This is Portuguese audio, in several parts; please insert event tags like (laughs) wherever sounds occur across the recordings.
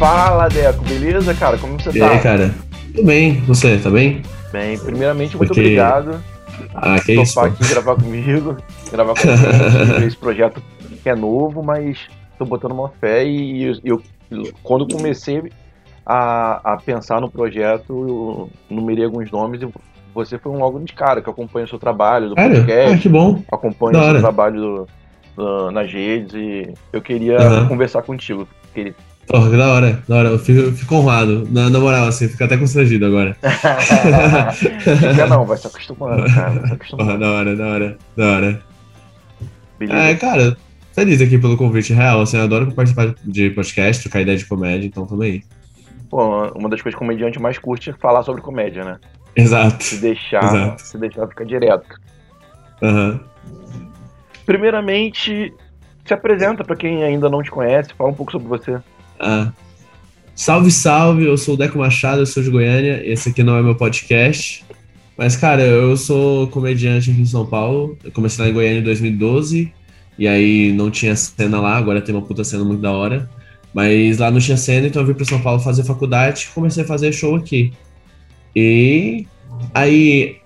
Fala, Deco, beleza, cara? Como você E tá? aí, cara? Tudo bem, você, tá bem? Bem, primeiramente, muito Porque- obrigado Ah, por isso, topar aqui gravar comigo, (laughs) gravar com gente, esse projeto que é novo, mas tô botando uma fé e eu, eu- quando comecei a, a pensar no projeto, eu numerei alguns nomes e você foi um logo de cara, que eu acompanho o seu trabalho do Sério? Ah, podcast, que bom. acompanho Da o seu trabalho do- do- nas redes e eu queria Aham. conversar contigo. Queria... Porra, que da hora, da hora. Eu fico, eu fico honrado. Na, na moral, assim, fico até constrangido agora. (laughs) Fica não, vai se acostumando, cara. Porra, da hora, da hora, da hora. Beleza. É, cara, feliz aqui pelo convite real. Assim, eu adoro participar de podcast, trocar ideia de comédia, então tamo aí. Pô, uma das coisas que o comediante mais curte é falar sobre comédia, né? Exato. Se deixar, Exato. se deixar fica direto. Aham. Primeiramente, se apresenta pra quem ainda não te conhece, fala um pouco sobre você. Ah. Salve, salve, eu sou o Deco Machado, eu sou de Goiânia, esse aqui não é meu podcast. Mas, cara, eu sou comediante aqui em São Paulo. Eu comecei lá em Goiânia em 2012, e aí não tinha cena lá, agora tem uma puta cena muito da hora. Mas lá não tinha cena, então eu vim pra São Paulo fazer faculdade e comecei a fazer show aqui. E aí,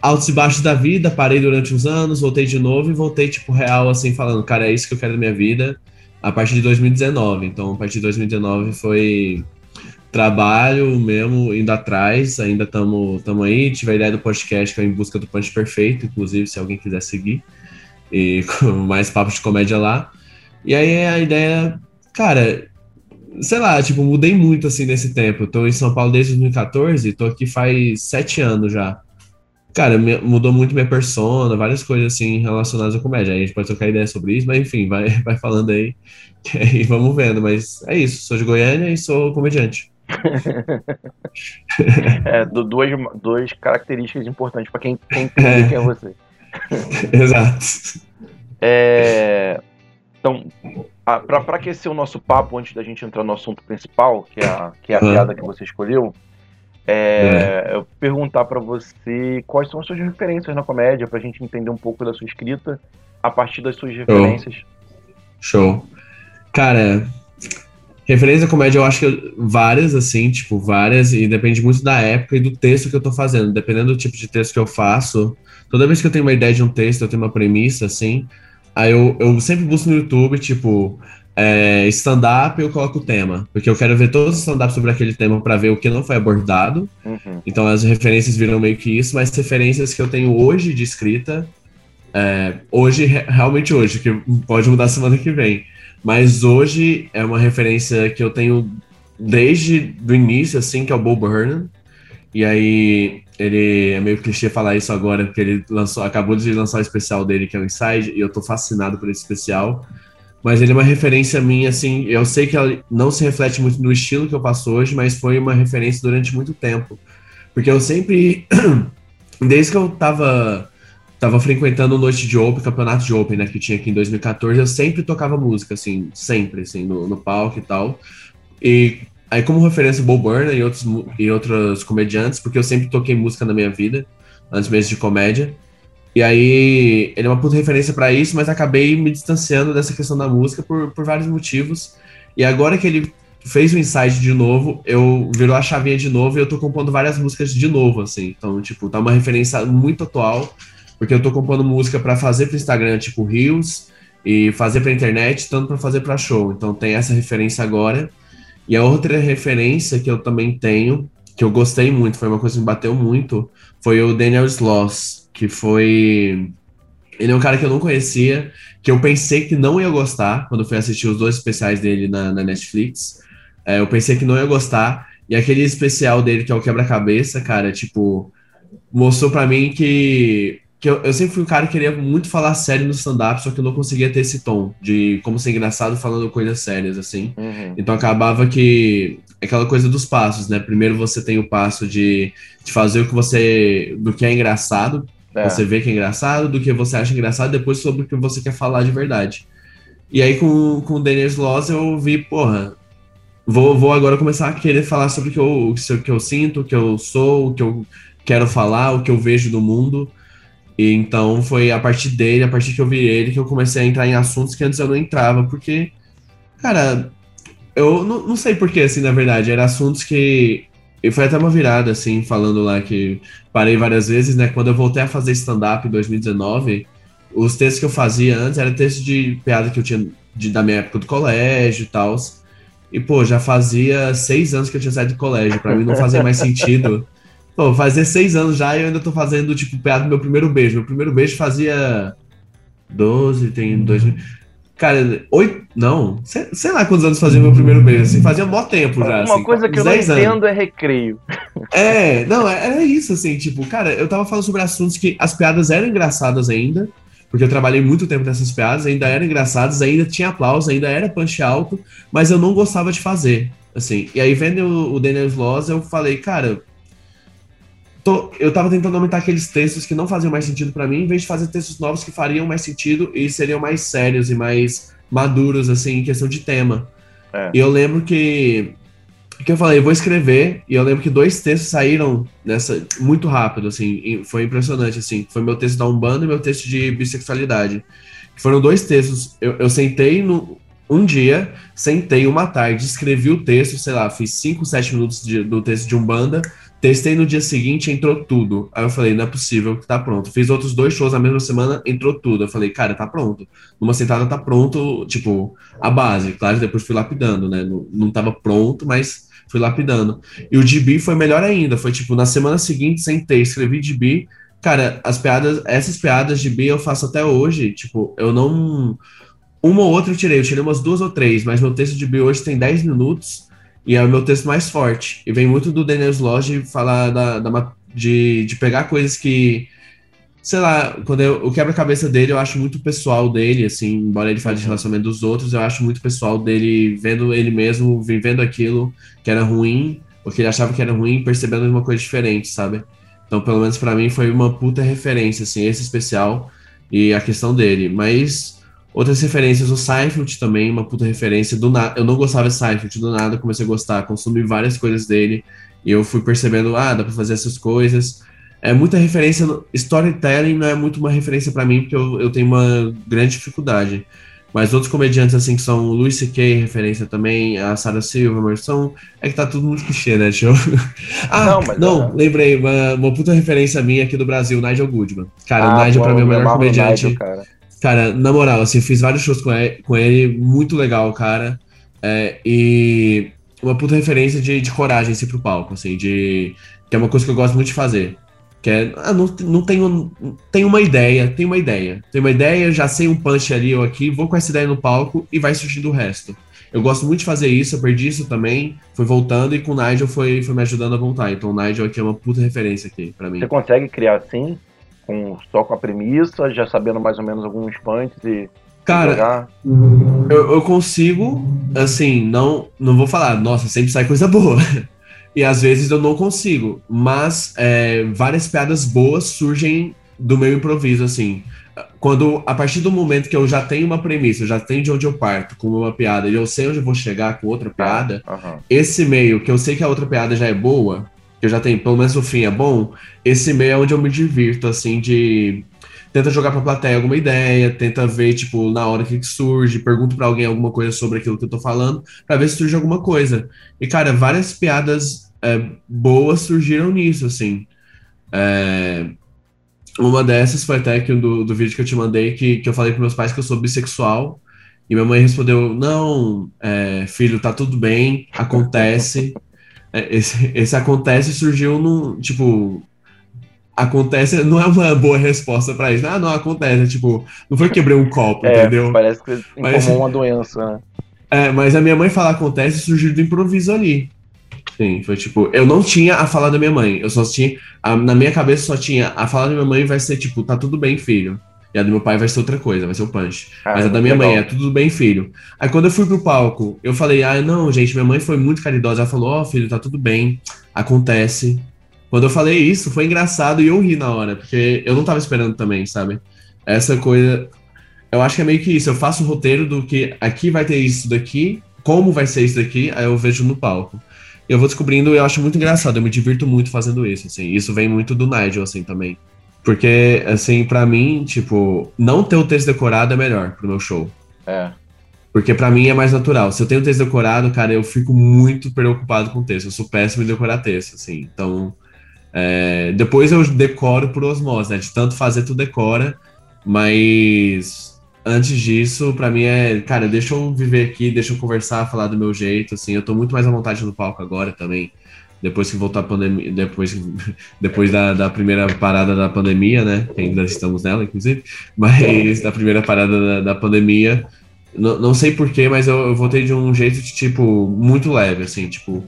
altos e baixos da vida, parei durante uns anos, voltei de novo e voltei, tipo, real, assim, falando, cara, é isso que eu quero da minha vida a partir de 2019. Então, a partir de 2019 foi trabalho mesmo, indo atrás, ainda estamos aí. Tive a ideia do podcast que é Em Busca do Punch Perfeito, inclusive, se alguém quiser seguir. E (laughs) mais papos de comédia lá. E aí a ideia, cara, sei lá, tipo, mudei muito assim nesse tempo. Tô em São Paulo desde 2014, tô aqui faz sete anos já. Cara, mudou muito minha persona, várias coisas assim relacionadas à comédia. Aí a gente pode trocar ideia sobre isso, mas enfim, vai, (laughs) vai falando aí. Aí vamos vendo. Mas é isso, sou de Goiânia e sou comediante. (laughs) É, du- duas, duas características importantes pra quem, quem entende quem é você. (laughs) Exato. É, então, a- pra, pra aquecer o nosso papo antes da gente entrar no assunto principal, que é a, que é a Ah. piada que você escolheu, é, eu perguntar pra você quais são as suas referências na comédia, pra gente entender um pouco da sua escrita a partir das suas referências. Show. Cara, referência à comédia eu acho que várias, assim, tipo, várias, e depende muito da época e do texto que eu tô fazendo. Dependendo do tipo de texto que eu faço, toda vez que eu tenho uma ideia de um texto, eu tenho uma premissa, assim, aí eu, eu sempre busco no YouTube, tipo, é, stand-up eu coloco o tema, porque eu quero ver todos os stand-ups sobre aquele tema pra ver o que não foi abordado. Uhum. Então as referências viram meio que isso, mas referências que eu tenho hoje de escrita, é, hoje, re- realmente hoje, que pode mudar semana que vem, mas hoje é uma referência que eu tenho desde o início, assim, que é o Bo Burnham, e aí ele é meio clichê falar isso agora, porque ele lançou, acabou de lançar o especial dele, que é o Inside, e eu tô fascinado por esse especial, mas ele é uma referência minha, assim, eu sei que ela não se reflete muito no estilo que eu faço hoje, mas foi uma referência durante muito tempo. Porque eu sempre, (clears throat) desde que eu tava, tava frequentando Noite de Open, Campeonato de Open, né, que tinha aqui em 2014, eu sempre tocava música, assim, sempre, assim, no, no palco e tal. E aí, como referência, Bob Burnham e outros, e outros comediantes, porque eu sempre toquei música na minha vida, antes mesmo de comédia. E aí, ele é uma puta referência pra isso, mas acabei me distanciando dessa questão da música por, por vários motivos. E agora que ele fez o Inside de novo, eu virou a chavinha de novo e eu tô compondo várias músicas de novo, assim. Então, tipo, tá uma referência muito atual, porque eu tô compondo música pra fazer pro Instagram, tipo, Reels, e fazer pra internet, tanto pra fazer pra show. Então tem essa referência agora. E a outra referência que eu também tenho, que eu gostei muito, foi uma coisa que me bateu muito, foi o Daniel Sloss, que foi. Ele é um cara que eu não conhecia, que eu pensei que não ia gostar quando fui assistir os dois especiais dele na, na Netflix. É, eu pensei que não ia gostar. E aquele especial dele, que é o Quebra-Cabeça, cara, tipo, mostrou pra mim que, que eu, eu sempre fui um cara que queria muito falar sério no stand-up, só que eu não conseguia ter esse tom de como ser engraçado falando coisas sérias, assim. Uhum. Então acabava que aquela coisa dos passos, né? Primeiro você tem o passo de, de fazer o que você. do que é engraçado, É. você vê que é engraçado, do que você acha engraçado, depois sobre o que você quer falar de verdade. E aí com, com o Daniel Sloss eu vi, porra, vou, vou agora começar a querer falar sobre o que eu, o que eu sinto, o que eu sou, o que eu quero falar, o que eu vejo do mundo. E então foi a partir dele, a partir que eu vi ele, que eu comecei a entrar em assuntos que antes eu não entrava, porque, cara, eu não, não sei porquê, assim, na verdade. Eram assuntos que. E foi até uma virada, assim, falando lá que parei várias vezes, né? Quando eu voltei a fazer stand-up em 2019, os textos que eu fazia antes eram textos de piada que eu tinha de, da minha época do colégio e tal. E, pô, já fazia seis anos que eu tinha saído do colégio. Pra mim não fazia mais (laughs) sentido. Pô, fazia seis anos já e eu ainda tô fazendo, tipo, piada do meu primeiro beijo. Meu primeiro beijo fazia 12, tem dois. Cara, oito. Não, sei, sei, lá quantos anos fazia meu primeiro beijo, assim, fazia mó tempo já. Uma assim, coisa que eu não entendo é recreio. É, não, é, era isso, assim, tipo, cara, eu tava falando sobre assuntos que as piadas eram engraçadas ainda, porque eu trabalhei muito tempo nessas piadas, ainda eram engraçadas, ainda tinha aplauso, ainda era punch alto, mas eu não gostava de fazer, assim. E aí, vendo o, o Daniel Sloss, eu falei, cara, tô, eu tava tentando aumentar aqueles textos que não faziam mais sentido para mim, em vez de fazer textos novos que fariam mais sentido e seriam mais sérios e mais maduros, assim, em questão de tema. É. E eu lembro que que eu falei, eu vou escrever, e eu lembro que dois textos saíram nessa muito rápido, assim, foi impressionante, assim, foi meu texto da Umbanda e meu texto de bissexualidade. Foram dois textos, eu, eu sentei no, um dia, sentei uma tarde, escrevi o texto, sei lá, fiz 5, 7 minutos de, do texto de Umbanda, Testei no dia seguinte, entrou tudo. Aí eu falei, não é possível que tá pronto. Fiz outros dois shows na mesma semana, entrou tudo. Eu falei, cara, tá pronto. Numa sentada tá pronto, tipo, a base. Claro, depois fui lapidando, né? Não, não tava pronto, mas fui lapidando. E o DB foi melhor ainda. Foi tipo, na semana seguinte, sentei, escrevi DB. Cara, as piadas, essas piadas de B eu faço até hoje. Tipo, eu não. Uma ou outra eu tirei, eu tirei umas duas ou três, mas meu texto de B hoje tem 10 minutos. E é o meu texto mais forte. E vem muito do Daniel Lodge falar da, da, de, de pegar coisas que. Sei lá, quando eu, o quebra-cabeça dele eu acho muito pessoal dele, assim, embora ele fale de uhum. relacionamento dos outros, eu acho muito pessoal dele vendo ele mesmo, vivendo aquilo que era ruim, ou que ele achava que era ruim, percebendo uma coisa diferente, sabe? Então, pelo menos para mim, foi uma puta referência, assim, esse especial e a questão dele. Mas Outras referências, o Seinfeld também, uma puta referência. Do nada, eu não gostava de Seinfeld, do nada comecei a gostar, consumi várias coisas dele, e eu fui percebendo, ah, dá pra fazer essas coisas. É muita referência, storytelling não é muito uma referência para mim, porque eu, eu tenho uma grande dificuldade. Mas outros comediantes, assim, que são o Louis C.K., referência também, a Sarah Silverman, são... É que tá tudo muito clichê, né, tio? (laughs) ah, não, mas não é... lembrei, uma, uma puta referência minha aqui do Brasil, Nigel Goodman. Cara, ah, o Nigel, bom, pra mim, é o melhor comediante. Nigel, cara. Na moral, assim, fiz vários shows com ele, com ele muito legal, cara. É, e uma puta referência de, de coragem, assim, pro palco, assim, de. Que é uma coisa que eu gosto muito de fazer. Que é, ah, não, não tenho, tenho uma ideia, tenho uma ideia. Tenho uma ideia, já sei um punch ali ou aqui, vou com essa ideia no palco e vai surgindo o resto. Eu gosto muito de fazer isso, eu perdi isso também, fui voltando e com o Nigel foi, foi me ajudando a voltar. Então o Nigel aqui é uma puta referência aqui para mim. Você consegue criar assim? Com, só com a premissa, já sabendo mais ou menos alguns punts e. Cara, eu, eu, consigo, assim, não, não vou falar, nossa, sempre sai coisa boa. (laughs) e às vezes eu não consigo, mas é, várias piadas boas surgem do meu improviso, assim. Quando, a partir do momento que eu já tenho uma premissa, eu já tenho de onde eu parto com uma piada e eu sei onde eu vou chegar com outra piada, uhum. esse meio que eu sei que a outra piada já é boa, que eu já tenho, pelo menos o fim é bom, esse meio é onde eu me divirto, assim, de. Tenta jogar pra plateia alguma ideia, tenta ver, tipo, na hora que surge, pergunto para alguém alguma coisa sobre aquilo que eu tô falando, para ver se surge alguma coisa. E, cara, várias piadas é, boas surgiram nisso, assim. É, uma dessas foi até que do, do vídeo que eu te mandei, que, que eu falei para meus pais que eu sou bissexual. E minha mãe respondeu: Não, é, filho, tá tudo bem, acontece. É, esse, esse acontece surgiu num. Tipo. Acontece não é uma boa resposta para isso. Ah, não, acontece. Tipo, não foi quebrei um copo, (laughs) é, entendeu? Parece que mas, (laughs) uma doença, né? É, mas a minha mãe fala acontece surgiu do improviso ali. Sim, foi tipo, eu não tinha a fala da minha mãe, eu só tinha, a, na minha cabeça só tinha, a fala da minha mãe vai ser tipo, tá tudo bem, filho. E a do meu pai vai ser outra coisa, vai ser o punch. Ah, Mas a da minha legal. mãe é tudo bem, filho. Aí quando eu fui pro palco, eu falei, ah, não, gente, minha mãe foi muito caridosa. Ela falou, ó, oh, filho, tá tudo bem, acontece. Quando eu falei isso, foi engraçado e eu ri na hora, porque eu não tava esperando também, sabe? Essa coisa. Eu acho que é meio que isso. Eu faço o roteiro do que aqui vai ter isso daqui, como vai ser isso daqui, aí eu vejo no palco. E eu vou descobrindo e eu acho muito engraçado, eu me divirto muito fazendo isso, assim. Isso vem muito do Nigel, assim, também. Porque, assim, para mim, tipo, não ter o texto decorado é melhor pro meu show. É. Porque para mim é mais natural. Se eu tenho texto decorado, cara, eu fico muito preocupado com o texto. Eu sou péssimo em decorar texto, assim. Então, é, depois eu decoro por osmose, né? De tanto fazer, tu decora. Mas antes disso, para mim é, cara, deixa eu viver aqui, deixa eu conversar, falar do meu jeito, assim. Eu tô muito mais à vontade no palco agora também. Depois que voltar a pandemia, depois, (laughs) depois da, da primeira parada da pandemia, né? Que ainda estamos nela, inclusive. Mas da primeira parada da, da pandemia, não, não sei porquê, mas eu, eu voltei de um jeito de, tipo, muito leve, assim, tipo.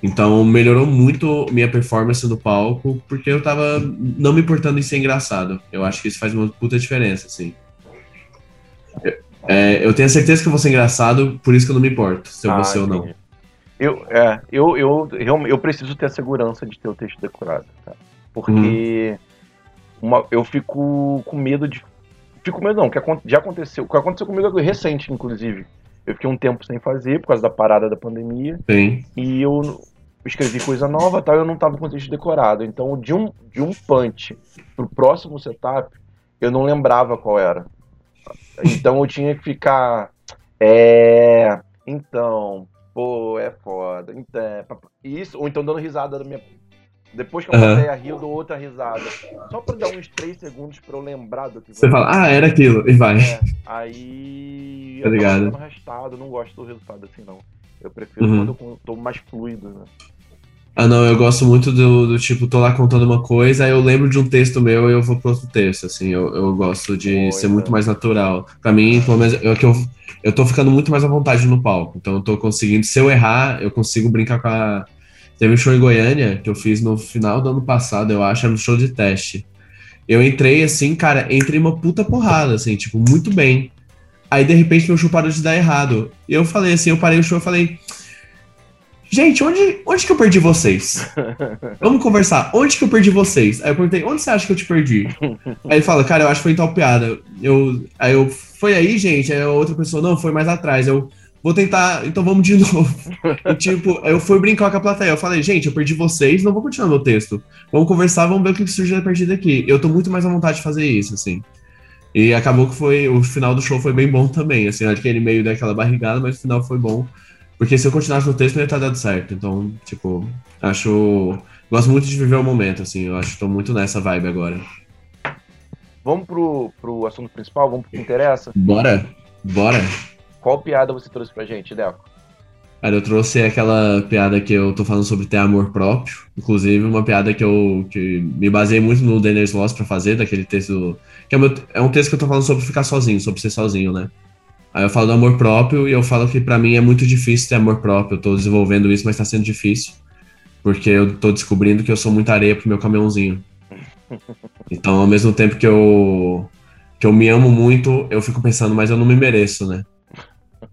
Então melhorou muito minha performance no palco, porque eu tava não me importando em ser engraçado. Eu acho que isso faz uma puta diferença, assim. É, eu tenho a certeza que eu vou ser engraçado, por isso que eu não me importo, se eu ah, vou ser ou não. Eu, é, eu, eu, eu, eu preciso ter a segurança de ter o texto decorado, tá? Porque uhum. uma, eu fico com medo de fico mesmo não, que já aconteceu. O que aconteceu comigo é recente, inclusive. Eu fiquei um tempo sem fazer por causa da parada da pandemia. Sim. E eu escrevi coisa nova tal, eu não tava com o texto decorado. Então, de um, de um punch pro próximo setup, eu não lembrava qual era. Então eu tinha que ficar. É. Então, pô, é foda. Então, isso, ou então dando risada da minha depois que a plateia uhum. riu, dou outra risada. Só pra dar uns 3 segundos pra eu lembrar do que Você fala, ah, era aquilo, e vai. É, aí. Tá ligado? Eu arrastado, não gosto do resultado assim, não. Eu prefiro uhum. quando eu tô mais fluido, né? Ah, não, eu gosto muito do, do, tipo, tô lá contando uma coisa, aí eu lembro de um texto meu e eu vou pro outro texto, assim, eu, eu gosto de ser muito mais natural. Pra mim, pelo menos, eu, eu, eu tô ficando muito mais à vontade no palco, então eu tô conseguindo, se eu errar, eu consigo brincar com a, Teve um show em Goiânia que eu fiz no final do ano passado, eu acho, era um show de teste. Eu entrei assim, cara, entrei uma puta porrada, assim, tipo, muito bem. Aí de repente meu show parou de dar errado. E eu falei assim, eu parei o show e falei. Gente, onde, onde que eu perdi vocês? (laughs) Vamos conversar. Onde que eu perdi vocês? Aí eu perguntei, onde você acha que eu te perdi? (laughs) Aí ele fala, cara, eu acho que foi em tal piada. Eu, aí eu, foi aí, gente? Aí a outra pessoa, não, foi mais atrás. Eu, Vou tentar, então vamos de (laughs) novo. e, tipo, eu fui brincar com a plateia. Eu falei, gente, eu perdi vocês, não vou continuar meu texto. Vamos conversar, vamos ver o que surge a partir daqui. Eu tô muito mais à vontade de fazer isso, assim. E acabou que foi. O final do show foi bem bom também. Assim, acho que ele meio daquela barrigada, mas o final foi bom. Porque se eu continuasse no texto, não ia estar dando certo. Então, tipo, acho. Gosto muito de viver o momento, assim. Eu acho que tô muito nessa vibe agora. Vamos pro, pro assunto principal? Vamos pro que interessa? Bora! Bora! Qual piada você trouxe pra gente, Deco? Cara, eu trouxe aquela piada que eu tô falando sobre ter amor próprio. Inclusive, uma piada que eu que me baseei muito no Dennis Loss pra fazer, daquele texto. Que é, meu, é, um texto que eu tô falando sobre ficar sozinho, sobre ser sozinho, né? Aí eu falo do amor próprio e eu falo que para mim é muito difícil ter amor próprio. Eu tô desenvolvendo isso, mas tá sendo difícil. Porque eu tô descobrindo que eu sou muita areia pro meu caminhãozinho. (laughs) Então, ao mesmo tempo que eu, que eu me amo muito, eu fico pensando, mas eu não me mereço, né? (laughs)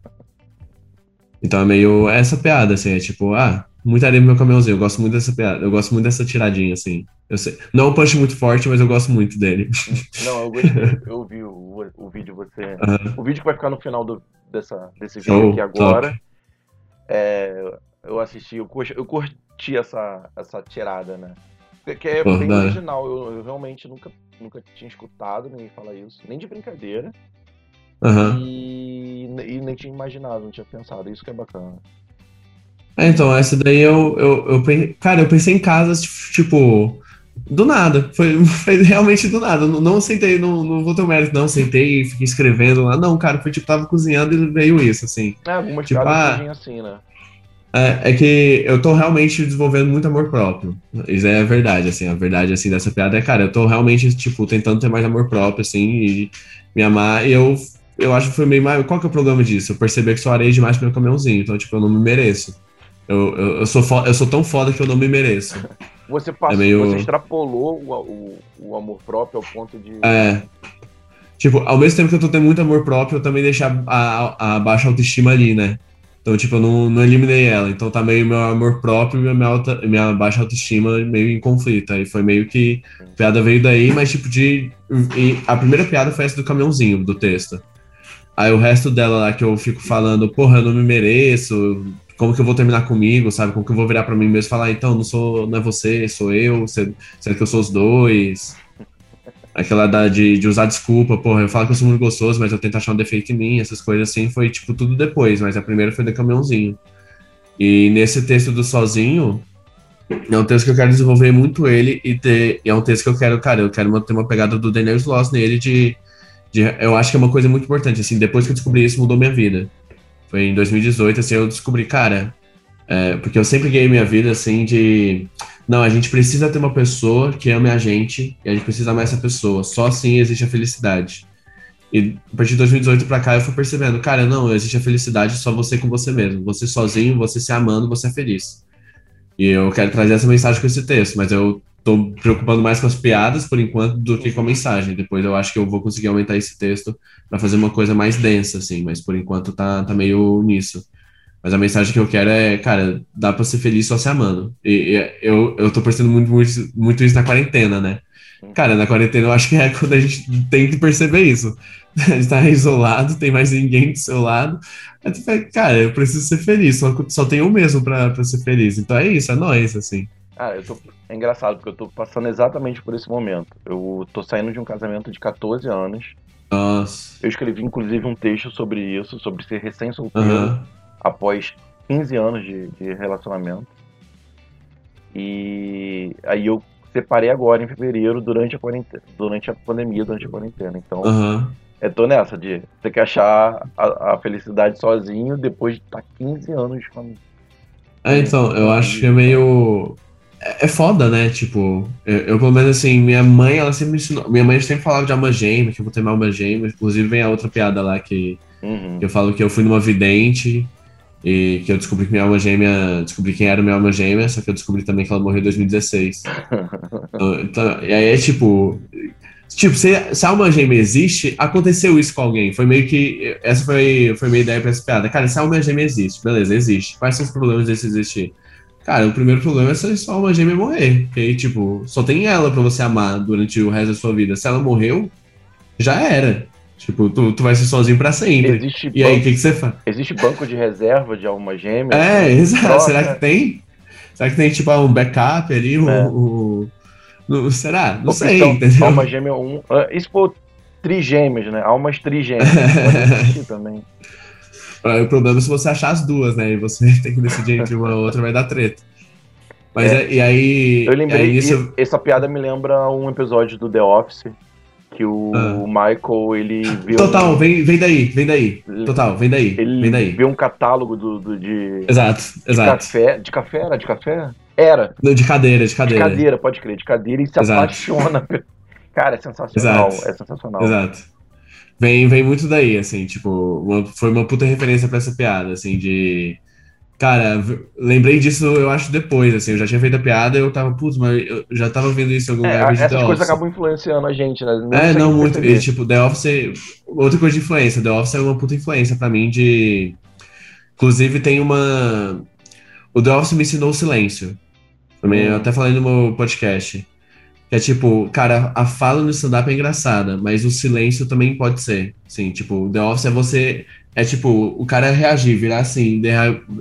Então é meio essa piada, assim, é tipo, ah, muita areia no meu caminhãozinho. Eu gosto muito dessa piada, eu gosto muito dessa tiradinha, assim. Eu sei. Não é um punch muito forte, mas eu gosto muito dele. Não, eu gostei. Eu vi o, o vídeo você. O vídeo que vai ficar no final do, dessa, desse vídeo aqui agora. É, eu assisti, eu curti, eu curti essa, essa tirada, né? Que é bem original. Eu, eu, realmente nunca, nunca tinha escutado ninguém falar isso, nem de brincadeira. Uhum. E, e, nem tinha imaginado, não tinha pensado. Isso que é bacana. É, então, essa daí eu, eu, eu, Cara, eu pensei em casas, tipo. Do nada. Foi, (laughs) foi realmente do nada. Não, não sentei, não, não vou ter o mérito, não. Sentei e fiquei escrevendo lá. Não, cara, foi tipo, tava cozinhando e veio isso, assim. É, algumas tipo, ah, assim, né? É, é, que eu tô realmente desenvolvendo muito amor próprio. Isso é a verdade, assim. A verdade, assim, dessa piada é, cara, eu tô realmente, tipo, tentando ter mais amor próprio, assim, e me amar. E eu eu acho que foi meio mais. Qual que é o problema disso? Eu percebi que sou areia demais pro meu caminhãozinho, então, tipo, eu não me mereço. Eu, eu, eu, sou, foda, eu sou tão foda que eu não me mereço. Você passou, é meio... você extrapolou o, o, o, amor próprio ao ponto de. É. Tipo, ao mesmo tempo que eu tô tendo muito amor próprio, eu também deixei a, a, a baixa autoestima ali, né? Então, tipo, eu não, não eliminei ela. Então tá meio meu amor próprio e minha, alta, minha baixa autoestima meio em conflito. Aí foi meio que. A piada veio daí, mas tipo, de. a primeira piada foi essa do caminhãozinho, do texto. Aí o resto dela lá que eu fico falando, porra, eu não me mereço, como que eu vou terminar comigo, sabe? Como que eu vou virar para mim mesmo e falar, então, não sou, não é você, sou eu, será que eu sou os dois? aquela da, de, de usar desculpa, porra, eu falo que eu sou muito gostoso, mas eu tento achar um defeito em mim, essas coisas assim, foi tipo tudo depois, mas a primeira foi do caminhãozinho. E nesse texto do Sozinho, é um texto que eu quero desenvolver muito ele e ter, é um texto que eu quero, cara, eu quero ter uma pegada do Daniel Sloss nele de, de, eu acho que é uma coisa muito importante, assim, depois que eu descobri isso, mudou minha vida. Foi em 2018, assim, eu descobri, cara, é, porque eu sempre ganhei minha vida, assim, de não, a gente precisa ter uma pessoa que ame a gente e a gente precisa amar essa pessoa. Só assim existe a felicidade. E a partir de 2018 para cá eu fui percebendo, cara, não, existe a felicidade só você com você mesmo. Você sozinho, você se amando, você é feliz. E eu quero trazer essa mensagem com esse texto, mas eu tô preocupando mais com as piadas por enquanto do que com a mensagem. Depois eu acho que eu vou conseguir aumentar esse texto para fazer uma coisa mais densa, assim, mas por enquanto tá, tá meio nisso. Mas a mensagem que eu quero é, cara, dá pra ser feliz só se amando. E, e eu, eu tô percebendo muito, muito, muito isso na quarentena, né? Cara, na quarentena eu acho que é quando a gente tem que perceber isso. (laughs) A gente tá isolado, tem mais ninguém do seu lado. Aí tu fala, cara, eu preciso ser feliz, só, só tem eu mesmo pra, pra ser feliz. Então é isso, é nós, assim. Ah, eu tô. É engraçado, porque eu tô passando exatamente por esse momento. Eu tô saindo de um casamento de 14 anos. Nossa. Eu escrevi, inclusive, um texto sobre isso, sobre ser recém-solteiro. Uhum após 15 anos de, de relacionamento. E aí eu separei agora em fevereiro durante a quarentena, durante a pandemia, durante a quarentena. Então, uhum. eu tô nessa de ter que achar a, a felicidade sozinho depois de estar tá 15 anos com É, então, eu acho que é meio é, foda, né? Tipo, eu, eu, pelo menos assim, minha mãe, ela sempre me ensinou. Minha mãe sempre falava de alma gêmea, que eu vou ter uma alma gêmea. Inclusive, vem a outra piada lá que, uhum. que eu falo que eu fui numa vidente e que eu descobri que minha alma gêmea, descobri quem era minha alma gêmea, só que eu descobri também que ela morreu em 2016. (laughs) então, e aí é tipo, tipo, se, se a alma gêmea existe, aconteceu isso com alguém. Foi meio que, essa foi, foi minha ideia pra essa piada. Cara, se a alma gêmea existe, beleza, existe. Quais são os problemas desse existir? Cara, o primeiro problema é se sua alma gêmea morrer. Porque aí, tipo, só tem ela para você amar durante o resto da sua vida. Se ela morreu, já era. Tipo, tu, tu vai ser sozinho pra sempre. Existe e aí, o que, que você faz? Existe banco de reserva de alma gêmea? É, (laughs) exato. Será que tem? Será que tem, tipo, um backup ali? Um, é. um, um, será? Não sei, então, entendeu? Alma gêmea 1. Um, uh, isso for trigêmeos, né? Almas trigêmeas. (laughs) Pode existir também. O problema é se você achar as duas, né? E você (laughs) tem que decidir entre uma ou outra, vai dar treta. Mas é. é e aí. Eu lembrei, isso... essa piada me lembra um episódio do The Office que o ah. Michael, ele viu. Total, um... vem, vem daí, vem daí. Total, vem daí. Ele vem daí. viu um catálogo do, do de. Exato, de exato. Café, de café? Era de café? Era. De cadeira, de cadeira. De cadeira, pode crer, de cadeira e se exato. apaixona. Cara, é sensacional. Exato. É sensacional. Exato. Vem, vem muito daí, assim, tipo, uma, foi uma puta referência pra essa piada, assim, de Cara, lembrei disso, eu acho, depois, assim, eu já tinha feito a piada e eu tava, putz, mas eu já tava vendo isso em algum é, lugar. Essas coisas acabam influenciando a gente, né? Não é, não muito. E, tipo, The Office, outra coisa de influência, The Office é uma puta influência pra mim de... Inclusive tem uma... O The Office me ensinou o silêncio. Também, hum. eu até falei no meu podcast. É tipo, cara, a fala no stand-up é engraçada, mas o silêncio também pode ser. Sim, tipo, The Office é você é tipo, o cara reagir, virar assim,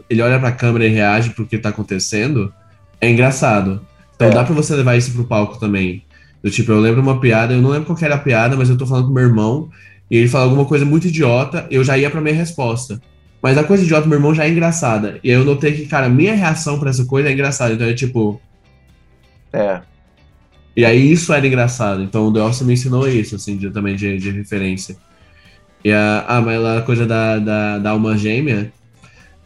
ele olha pra câmera e reage pro que tá acontecendo, é engraçado. Então é. dá pra você levar isso pro palco também. Do tipo, eu lembro uma piada, eu não lembro qual era a piada, mas eu tô falando com meu irmão, e ele fala alguma coisa muito idiota, eu já ia pra minha resposta. Mas a coisa idiota do meu irmão já é engraçada. E aí eu notei que, cara, minha reação para essa coisa é engraçada. Então é tipo. É. E aí isso era engraçado. Então o The Office me ensinou isso, assim, de, também de, de referência. E a, ah, mas lá a coisa da, da, da alma gêmea,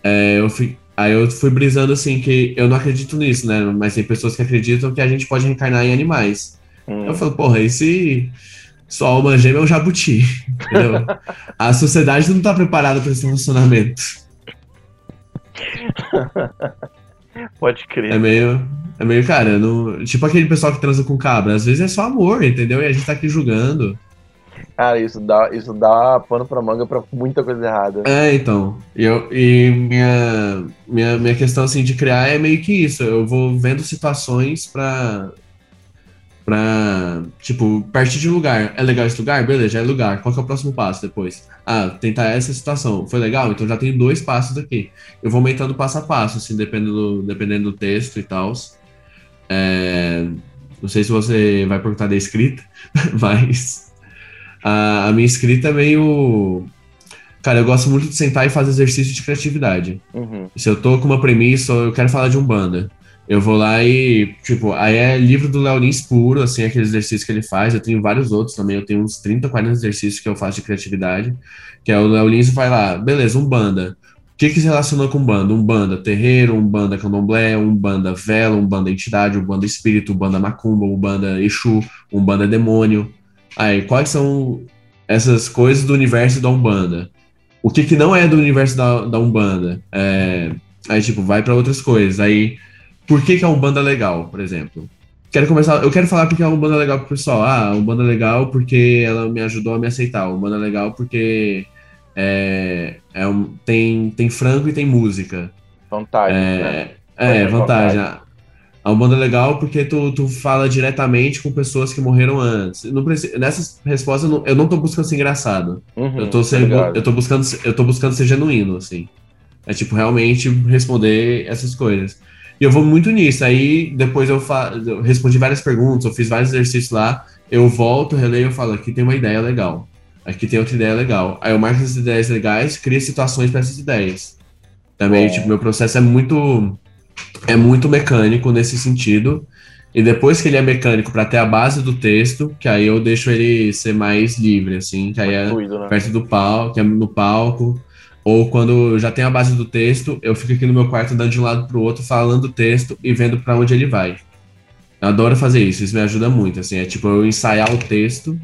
é, eu fui, aí eu fui brisando assim que eu não acredito nisso, né? Mas tem pessoas que acreditam que a gente pode reencarnar em animais. Hum. Eu falo, porra, e se sua alma gêmea é um jabuti? (laughs) Entendeu? (laughs) a sociedade não tá preparada para esse relacionamento. (laughs) Pode crer. É meio. É meio, cara, não, tipo aquele pessoal que transa com cabra. Às vezes é só amor, entendeu? E a gente tá aqui julgando. Cara, isso dá, isso dá pano pra manga pra muita coisa errada. É, então. Eu, e minha, minha, minha questão assim, de criar é meio que isso. Eu vou vendo situações pra. Pra, tipo, partir de um lugar. É legal esse lugar? Beleza, já é lugar. Qual que é o próximo passo depois? Ah, tentar essa situação. Foi legal? Então já tenho dois passos aqui. Eu vou aumentando passo a passo, assim, dependendo do, dependendo do texto e tal. É, Não sei se você vai perguntar da escrita, (laughs) mas a, a minha escrita é meio. Cara, eu gosto muito de sentar e fazer exercício de criatividade. Uhum. Se eu tô com uma premissa, eu quero falar de um banda. Eu vou lá e, tipo, aí é livro do Léo Lins puro, assim, aquele exercício que ele faz. Eu tenho vários outros também, eu tenho uns 30, 40 exercícios que eu faço de criatividade. Que é o Léo Lins vai lá, beleza, um banda. O que que se relaciona com banda? Um banda terreiro, um banda candomblé, um banda vela, um banda entidade, um banda espírito, um banda macumba, um banda exu, um banda demônio. Aí, quais são essas coisas do universo da Umbanda? O que que não é do universo da, da Umbanda? É, aí, tipo, vai para outras coisas. Aí por que, que a Umbanda é legal, por exemplo? Quero começar, eu quero falar porque a Umbanda é legal pro pessoal. Ah, a Umbanda é legal porque ela me ajudou a me aceitar. A Umbanda é legal porque é, é um, tem, tem frango e tem música. Vantagem, é, né? É, vantagem. A Umbanda é legal porque tu, tu fala diretamente com pessoas que morreram antes. Não precisa, nessas respostas, eu não, eu não tô buscando ser engraçado. Uhum, eu, tô ser, eu, tô buscando, eu tô buscando ser genuíno, assim. É tipo, realmente responder essas coisas. E eu vou muito nisso. Aí depois eu, eu respondi várias perguntas, eu fiz vários exercícios lá. Eu volto, releio e falo: aqui tem uma ideia legal. Aqui tem outra ideia legal. Aí eu marco essas ideias legais, crio situações para essas ideias. Também, é. tipo, meu processo é muito é muito mecânico nesse sentido. E depois que ele é mecânico para ter a base do texto, que aí eu deixo ele ser mais livre, assim, que aí é fluido, né? perto do palco, que é no palco. Ou quando já tem a base do texto, eu fico aqui no meu quarto dando de um lado para o outro, falando o texto e vendo para onde ele vai. Eu adoro fazer isso, isso me ajuda muito. Assim, é tipo eu ensaiar o texto,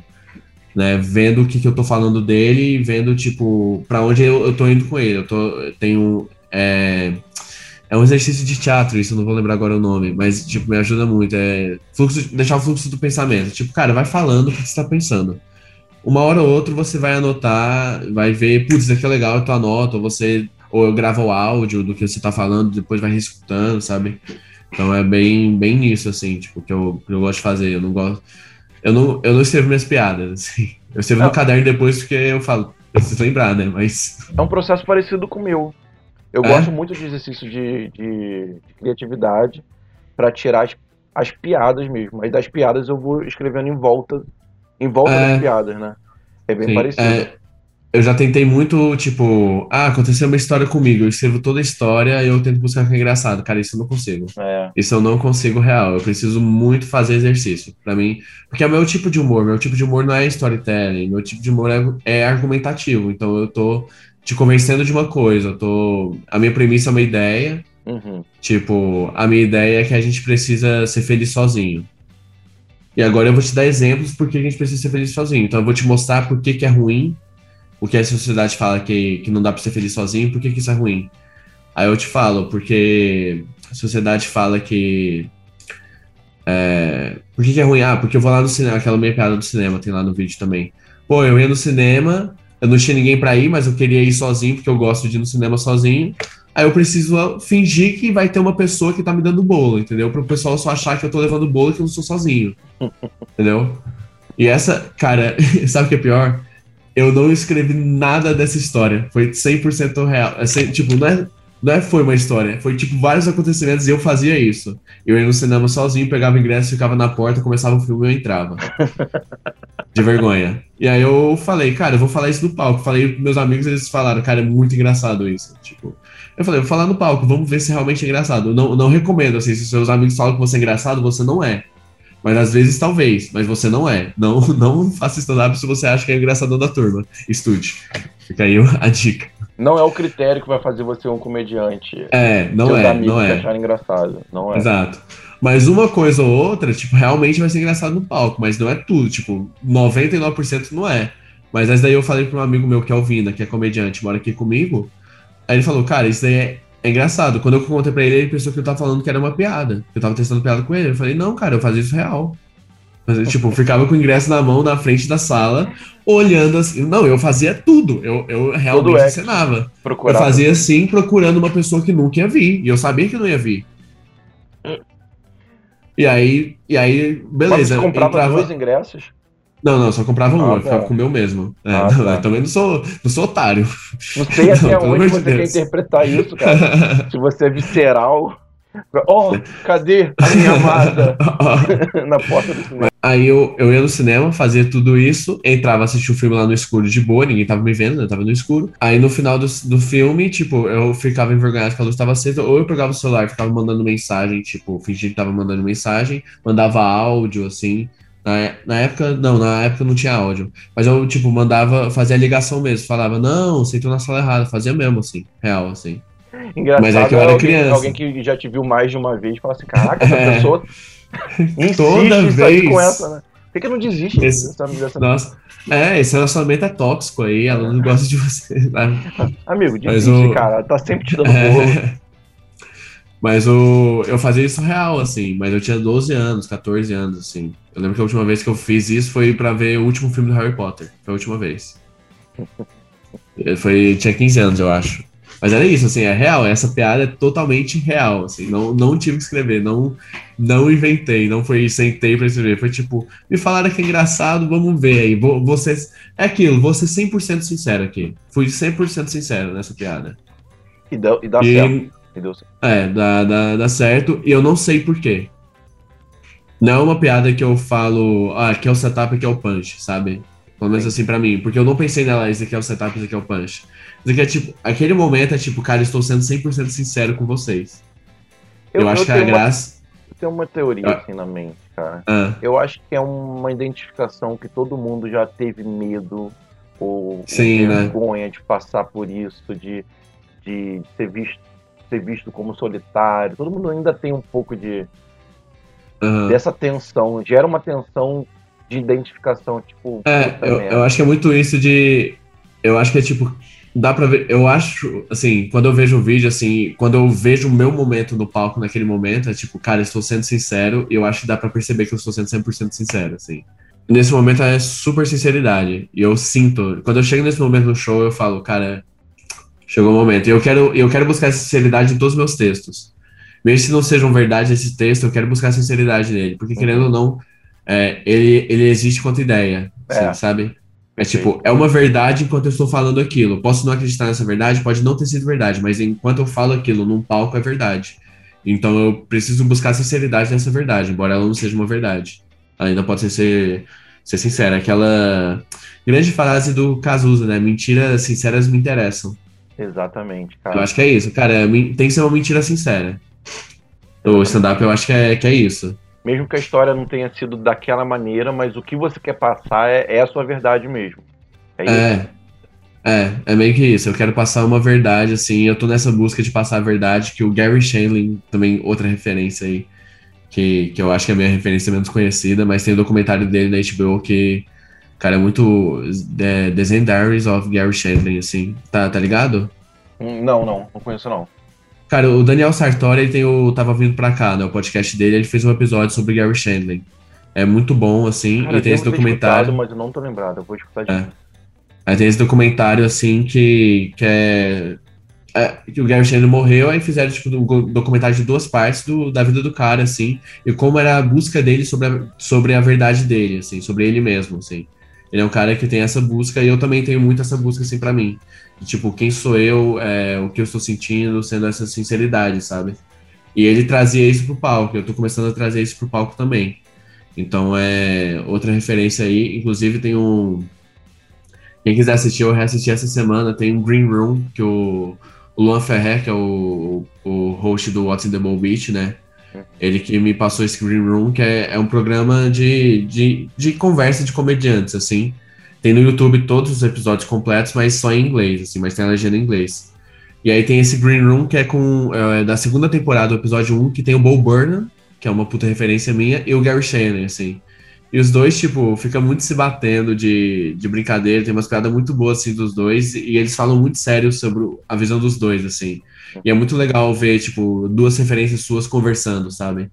né, vendo o que, que eu tô falando dele e vendo tipo para onde eu, eu tô indo com ele. Eu tô eu tenho é, é um exercício de teatro, isso eu não vou lembrar agora o nome, mas tipo me ajuda muito. É fluxo, deixar o fluxo do pensamento. Tipo, cara, vai falando o que você tá pensando uma hora ou outra você vai anotar, vai ver, putz, isso aqui é legal, eu anoto, ou você, ou eu gravo o áudio do que você tá falando, depois vai reescutando, sabe? Então é bem, bem nisso, assim, tipo, que eu, que eu gosto de fazer. Eu não gosto. Eu não, eu não escrevo minhas piadas, assim. Eu escrevo no caderno depois porque eu falo, preciso lembrar, né? Mas. É um processo parecido com o meu. Eu é? gosto muito de exercício de, de, de criatividade para tirar as, as piadas mesmo. Aí das piadas eu vou escrevendo em volta em volta é, das piadas, né? É bem sim, parecido. É, eu já tentei muito, tipo, ah, aconteceu uma história comigo, eu escrevo toda a história e eu tento buscar o que é engraçado. Cara, isso eu não consigo. É. Isso eu não consigo real. Eu preciso muito fazer exercício. para mim. Porque é o meu tipo de humor. Meu tipo de humor não é storytelling. Meu tipo de humor é, é argumentativo. Então eu tô te convencendo de uma coisa. Eu tô. A minha premissa é uma ideia. Uhum. Tipo, a minha ideia é que a gente precisa ser feliz sozinho. E agora eu vou te dar exemplos porque a gente precisa ser feliz sozinho. Então eu vou te mostrar por que, que é ruim, o que a sociedade fala que, que não dá para ser feliz sozinho, por que, que isso é ruim. Aí eu te falo, porque a sociedade fala que. É, por que, que é ruim? Ah, porque eu vou lá no cinema, aquela meia piada do cinema, tem lá no vídeo também. Pô, eu ia no cinema, eu não tinha ninguém para ir, mas eu queria ir sozinho, porque eu gosto de ir no cinema sozinho. Aí eu preciso fingir que vai ter uma pessoa que tá me dando bolo, entendeu? Para o pessoal só achar que eu tô levando bolo e que eu não sou sozinho. (laughs) entendeu? E essa, cara, (laughs) sabe o que é pior? Eu não escrevi nada dessa história. Foi 100% real. É, tipo, não é, não é foi uma história. Foi, tipo, vários acontecimentos e eu fazia isso. Eu ia no cinema sozinho, pegava ingresso, ficava na porta, começava o filme e eu entrava. De vergonha. E aí eu falei, cara, eu vou falar isso no palco. Falei pros meus amigos, eles falaram, cara, é muito engraçado isso. Tipo, eu falei, vou falar no palco, vamos ver se realmente é engraçado. Não, não recomendo, assim, se seus amigos falam que você é engraçado, você não é. Mas às vezes talvez, mas você não é. Não, (laughs) não faça stand-up se você acha que é engraçador da turma. Estude. Fica aí (laughs) a dica. Não é o critério que vai fazer você um comediante. É, não Seus é, não é. achar engraçado, não é. Exato. Mas uma coisa ou outra, tipo, realmente vai ser engraçado no palco, mas não é tudo, tipo, 99% não é. Mas essa daí eu falei para um amigo meu que é o Vina, que é comediante, mora aqui comigo. Aí ele falou, cara, isso daí é, é engraçado. Quando eu contei pra ele, ele pensou que eu tava falando que era uma piada. Eu tava testando piada com ele. Eu falei, não, cara, eu fazia isso real. Mas, tipo, eu ficava com o ingresso na mão, na frente da sala, olhando assim. Não, eu fazia tudo. Eu, eu realmente ensinava. Eu fazia assim, procurando uma pessoa que nunca ia vir. E eu sabia que não ia vir. E aí, e aí beleza. Mas você comprava entrava... dois ingressos? Não, não, só comprava um, ah, eu ficava com o meu mesmo. É, ah, não, (laughs) tá. também não sou, não sou otário. Não sei (laughs) até não, onde você Deus. quer interpretar isso, cara. (laughs) Se você é visceral. Oh, cadê a minha amada? Na porta do cinema. Aí eu, eu ia no cinema, fazia tudo isso, entrava, assistia o filme lá no escuro de boa, ninguém tava me vendo, eu tava no escuro. Aí no final do, do filme, tipo, eu ficava envergonhado que a luz tava acesa, ou eu pegava o celular e ficava mandando mensagem, tipo, fingia que tava mandando mensagem, mandava áudio, assim. Na, na época, não, na época não tinha áudio. Mas eu, tipo, mandava, fazia ligação mesmo, falava, não, você entrou na sala errada, fazia mesmo, assim, real, assim. Engraçado, Mas é que eu era alguém, criança. alguém que já te viu mais de uma vez fala assim: caraca, (laughs) essa É. pessoa (laughs) Toda vez. com essa, né? Por que, não desiste Esse- dessa, dessa... Nossa, é, esse relacionamento é tóxico aí, ela (laughs) não gosta de você. sabe? Amigo, Mas desiste, o- cara. Tá sempre te dando bolo. É. Mas o, eu fazia isso real, assim, mas eu tinha 12 anos, 14 anos, assim. Eu lembro que a última vez que eu fiz isso foi pra ver o último filme do Harry Potter. Foi a última vez. (laughs) Foi, tinha 15 anos, eu acho. Mas era isso, assim, é real. Essa piada é totalmente real, assim. Não, não tive que escrever, não, não inventei, não foi sentei pra escrever. Foi tipo, me falaram que é engraçado, vamos ver aí. Vou, ser, é aquilo, vou ser 100% sincero aqui. Fui 100% sincero nessa piada. E dá, e dá E- certo. E deu certo. é, dá, dá, dá certo. E eu não sei por quê. Não é uma piada que eu falo, ah, aqui é o setup, aqui é o punch, sabe? Pelo menos Sim. assim pra mim. Porque eu não pensei nela, esse aqui é o setup, esse aqui é o punch. Esse aqui é tipo, aquele momento é tipo, cara, estou sendo 100% sincero com vocês. Eu, acho que a uma- graça. eu tenho uma teoria Ah. assim na mente, cara. Ah, Eu acho que é uma identificação que todo mundo já teve medo ou, Sim, né? vergonha de passar por isso, de, de ser, visto, ser visto como solitário. Todo mundo ainda tem um pouco de aham. dessa tensão. Gera uma tensão de identificação, tipo, É, eu, eu acho que é muito isso de. Eu acho que é tipo. Dá pra ver. Eu acho, assim, quando eu vejo o vídeo, assim, quando eu vejo o meu momento no palco naquele momento, é tipo, cara, estou sendo sincero e eu acho que dá pra perceber que eu estou sendo 100% sincero, assim. Nesse momento é super sinceridade. E eu sinto. Quando eu chego nesse momento no show, eu falo, cara, chegou o momento. E eu quero, eu quero buscar essa sinceridade em todos os meus textos. Mesmo se não sejam verdade esse texto, eu quero buscar a sinceridade nele. Porque, querendo ou não, é, ele, ele existe quanto ideia, assim, É. sabe? É tipo, é uma verdade enquanto eu estou falando aquilo. Posso não acreditar nessa verdade, pode não ter sido verdade, mas enquanto eu falo aquilo num palco é verdade. Então eu preciso buscar sinceridade nessa verdade, embora ela não seja uma verdade. Ela ainda pode ser, ser, ser sincera. Aquela grande frase do Cazuza, né? Mentiras sinceras me interessam. Exatamente, Eu cara. acho que é isso, cara. men- Tem que ser uma mentira sincera. O stand-up eu acho que é, que é isso. Mesmo que a história não tenha sido daquela maneira, mas o que você quer passar é, é a sua verdade mesmo. É isso. É. É, é meio que isso. Eu quero passar uma verdade, assim. Eu tô nessa busca de passar a verdade, que o Gary Shandling, também outra referência aí, que, que eu acho que é a minha referência menos conhecida, mas tem o documentário dele na HBO que, cara, é muito. The, The Zen Diaries of Gary Shandling, assim. Tá, tá ligado? Hum, Não, não, não conheço não. Cara, o Daniel Sartori, ele tem o Tava Vindo Pra Cá, né? O podcast dele, ele fez um episódio sobre Gary Shandling. É muito bom, assim, Cara, e tem esse documentário. escutado, mas eu não tô lembrado. Eu vou escutar de É. Aí tem esse documentário, assim, que, que é, é, Que o Gary Shandling morreu, aí fizeram, tipo, um documentário de duas partes do, da vida do cara, assim, e como era a busca dele sobre a, sobre a verdade dele, assim, sobre ele mesmo, assim. Ele é um cara que tem essa busca, e eu também tenho muito essa busca, assim, pra mim. De, tipo, quem sou eu, é, o que eu estou sentindo, sendo essa sinceridade, sabe? E ele trazia isso pro palco, eu tô começando a trazer isso pro palco também. Então é outra referência aí, inclusive tem um. Quem quiser assistir, eu reassisti essa semana. Tem um Green Room, que o, Luan Ferrer, que é o, o host do What's in the Bowl Beach, né? Ele que me passou esse Green Room, que é, é um programa de, de, de conversa de comediantes, assim. Tem no YouTube todos os episódios completos, mas só em inglês, assim, mas tem a legenda em inglês. E aí tem esse Green Room, que é com é, da segunda temporada, o episódio 1, que tem o Bo Burnham, que é uma puta referência minha, e o Gary Shannon, assim. E os dois, tipo, ficam muito se batendo de, de brincadeira, tem umas piadas muito boas, assim, dos dois, e eles falam muito sério sobre a visão dos dois, assim. E é muito legal ver, tipo, duas referências suas conversando, sabe?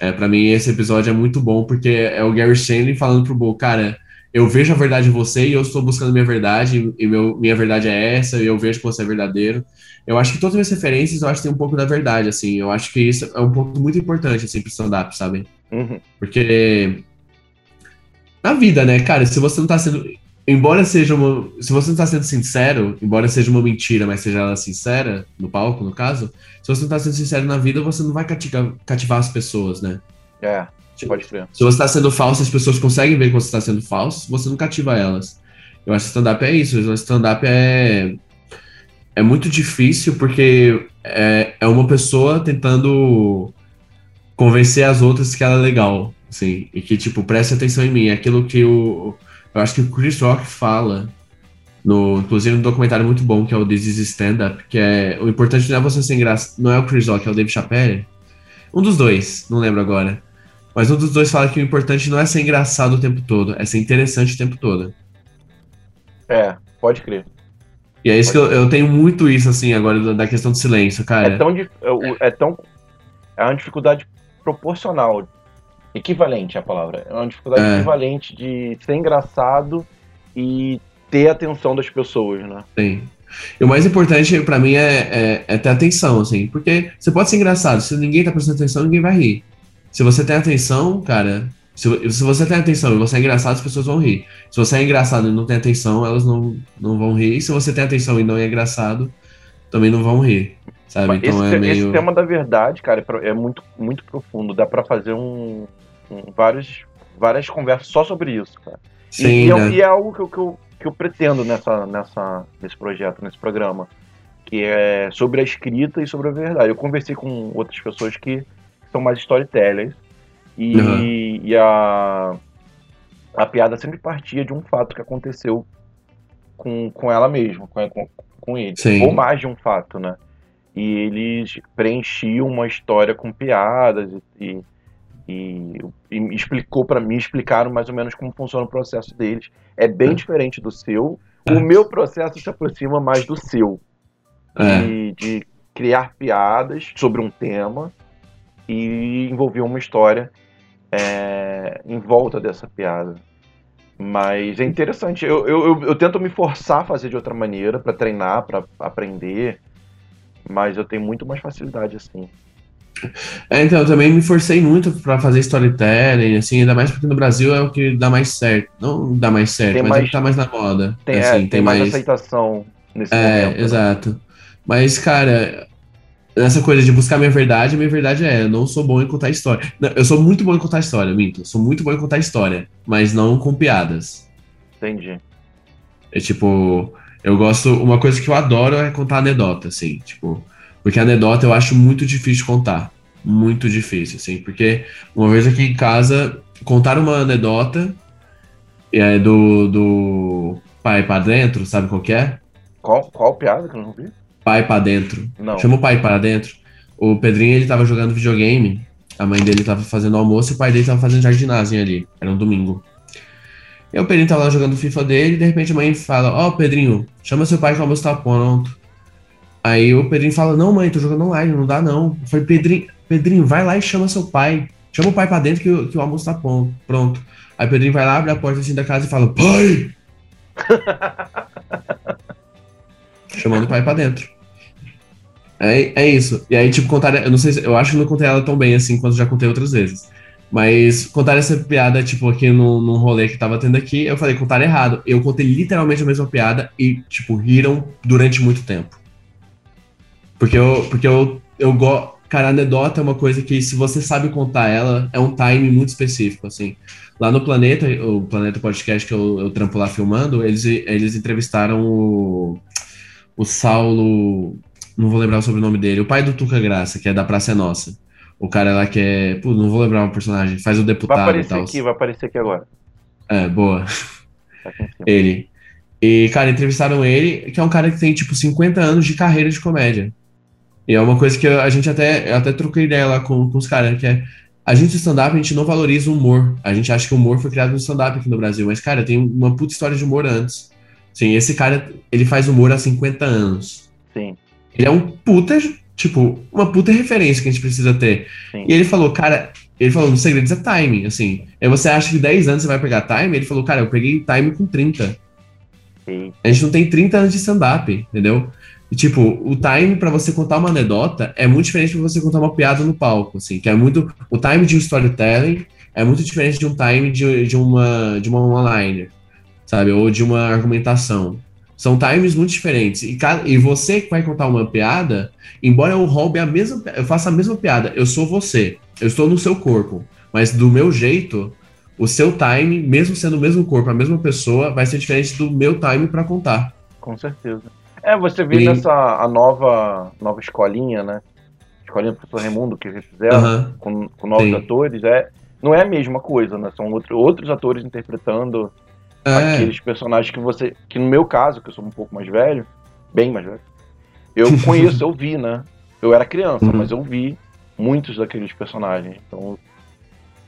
É, para mim, esse episódio é muito bom, porque é o Gary Shanley falando pro Bo, cara, eu vejo a verdade em você e eu estou buscando minha verdade, e meu, minha verdade é essa, e eu vejo que você é verdadeiro. Eu acho que todas as referências, eu acho que tem um pouco da verdade, assim. Eu acho que isso é um ponto muito importante, assim, pro stand-up, sabe? Uhum. Porque na vida, né, cara, se você não tá sendo. embora seja uma. Se você não tá sendo sincero, embora seja uma mentira, mas seja ela sincera, no palco, no caso, se você não tá sendo sincero na vida, você não vai cativar, cativar as pessoas, né? É, pode crer. Se você tá sendo falso, as pessoas conseguem ver que você tá sendo falso, você não cativa elas. Eu acho que stand-up é isso. Stand-up é. É muito difícil porque é, é uma pessoa tentando convencer as outras que ela é legal, assim, e que, tipo, preste atenção em mim. É aquilo que o. Eu acho que o Chris Rock fala, no, inclusive um documentário muito bom, que é o This is Stand Up, que é. O importante não é você ser engraçado. Não é o Chris Rock, é o Dave Chappelle. Um dos dois, não lembro agora. Mas um dos dois fala que o importante não é ser engraçado o tempo todo, é ser interessante o tempo todo. É, pode crer. E é isso pode que eu, eu, tenho muito isso, assim, agora, da questão do silêncio, cara. É tão. É, é tão. É uma dificuldade proporcional. Equivalente à palavra. É uma dificuldade é. equivalente de ser engraçado e ter a atenção das pessoas, né? Sim. E o mais importante para mim é, é, é, ter atenção, assim, porque você pode ser engraçado, se ninguém tá prestando atenção, ninguém vai rir. Se você tem atenção, cara, se, se você tem atenção e você é engraçado, as pessoas vão rir. Se você é engraçado e não tem atenção, elas não, não vão rir. E se você tem atenção e não é engraçado, também não vão rir. Sabe? Então esse, é meio... esse tema da verdade, cara, é, é muito, muito profundo. Dá para fazer um, um, vários, várias conversas só sobre isso, cara. Sim, e, é né? e, é, algo que eu, que, eu, que eu pretendo nessa, nessa, nesse projeto, nesse programa. Que é sobre a escrita e sobre a verdade. Eu conversei com outras pessoas que são mais storytellers. E, uhum. e a, a piada sempre partia de um fato que aconteceu com, com ela mesma, com, com, com ele. Sim. Ou mais de um fato, né? E eles preenchiam uma história com piadas e, e, e explicou para mim, explicaram mais ou menos como funciona o processo deles. É bem diferente do seu. O meu processo se aproxima mais do seu. É. De, de criar piadas sobre um tema e envolver uma história é, em volta dessa piada. Mas é interessante. Eu, eu, eu, tento me forçar a fazer de outra maneira, para treinar, para aprender. Mas eu tenho muito mais facilidade assim. É, então, eu também me forcei muito para fazer storytelling, assim, ainda mais porque no Brasil é o que dá mais certo. Não dá mais certo, tem mas mais, é o que tá mais na moda. Tem, assim, é, tem, tem mais, mais aceitação nesse é, momento. É, exato. Mas, cara, essa coisa de buscar minha verdade, minha verdade é, eu não sou bom em contar história. Não, eu sou muito bom em contar história, minto. Sou muito bom em contar história, mas não com piadas. Entendi. É tipo, eu gosto. Uma coisa que eu adoro é contar anedota, assim, tipo. Porque anedota eu acho muito difícil de contar. Muito difícil, assim. Porque uma vez aqui em casa, contar uma anedota é, do, do pai para dentro, sabe qual que é? Qual, qual piada que eu não vi? Pai para dentro. Não. Chama o pai para dentro. O Pedrinho, ele tava jogando videogame, a mãe dele tava fazendo almoço e o pai dele tava fazendo jardinagem ali. Era um domingo. E o Pedrinho tava lá jogando FIFA dele e de repente a mãe fala: Ó, oh, Pedrinho, chama seu pai que o almoço tá pronto. Aí o Pedrinho fala: Não, mãe, tô jogando online, não dá não. Eu falei: Pedrinho, Pedrinho, vai lá e chama seu pai. Chama o pai pra dentro que, o, que o almoço tá pronto. Aí o Pedrinho vai lá, abre a porta assim da casa e fala: Pai! (laughs) Chamando o pai pra dentro. É, é isso. E aí, tipo, contar. Eu não sei eu acho que não contei ela tão bem assim quanto já contei outras vezes. Mas contar essa piada, tipo, aqui num, num rolê que tava tendo aqui, eu falei, contar errado. Eu contei literalmente a mesma piada e, tipo, riram durante muito tempo. Porque eu, porque eu, eu gosto. Cara, anedota é uma coisa que, se você sabe contar ela, é um time muito específico, assim. Lá no Planeta, o Planeta Podcast que eu, eu trampo lá filmando, eles, eles entrevistaram o, o Saulo. Não vou lembrar o sobrenome dele. O pai do Tuca Graça, que é da Praça é Nossa. O cara lá que é. Pô, não vou lembrar o personagem. Faz o deputado. Vai aparecer aqui, vai aparecer aqui agora. É, boa. Tá ele. E, cara, entrevistaram ele, que é um cara que tem, tipo, 50 anos de carreira de comédia. E é uma coisa que a gente até. Eu até troquei ideia lá com, com os caras, que é. A gente, stand-up, a gente não valoriza o humor. A gente acha que o humor foi criado no stand-up aqui no Brasil. Mas, cara, tem uma puta história de humor antes. Sim, esse cara, ele faz humor há 50 anos. Sim. Ele é um puta, tipo, uma puta referência que a gente precisa ter. Sim. E ele falou, cara, ele falou, no segredo é timing, assim. Aí você acha que 10 anos você vai pegar time? Ele falou, cara, eu peguei time com 30. Sim. A gente não tem 30 anos de stand-up, entendeu? E, tipo, o time para você contar uma anedota é muito diferente para você contar uma piada no palco, assim, que é muito... O time de um storytelling é muito diferente de um time de, de uma, de uma one-liner. Sabe? Ou de uma argumentação. São times muito diferentes. E, e você que vai contar uma piada, embora eu roube a mesma, eu faça a mesma piada, eu sou você. Eu estou no seu corpo. Mas do meu jeito, o seu time, mesmo sendo o mesmo corpo, a mesma pessoa, vai ser diferente do meu time para contar. Com certeza. É, você vê e... nessa a nova, nova escolinha, né? Escolinha do professor Raimundo que eles fizeram uh -huh. com, com novos Sim. atores, é, não é a mesma coisa, né? São outro, outros atores interpretando é. aqueles personagens que você. Que no meu caso, que eu sou um pouco mais velho, bem mais velho, eu (laughs) conheço, eu vi, né? Eu era criança, uhum. mas eu vi muitos daqueles personagens. Então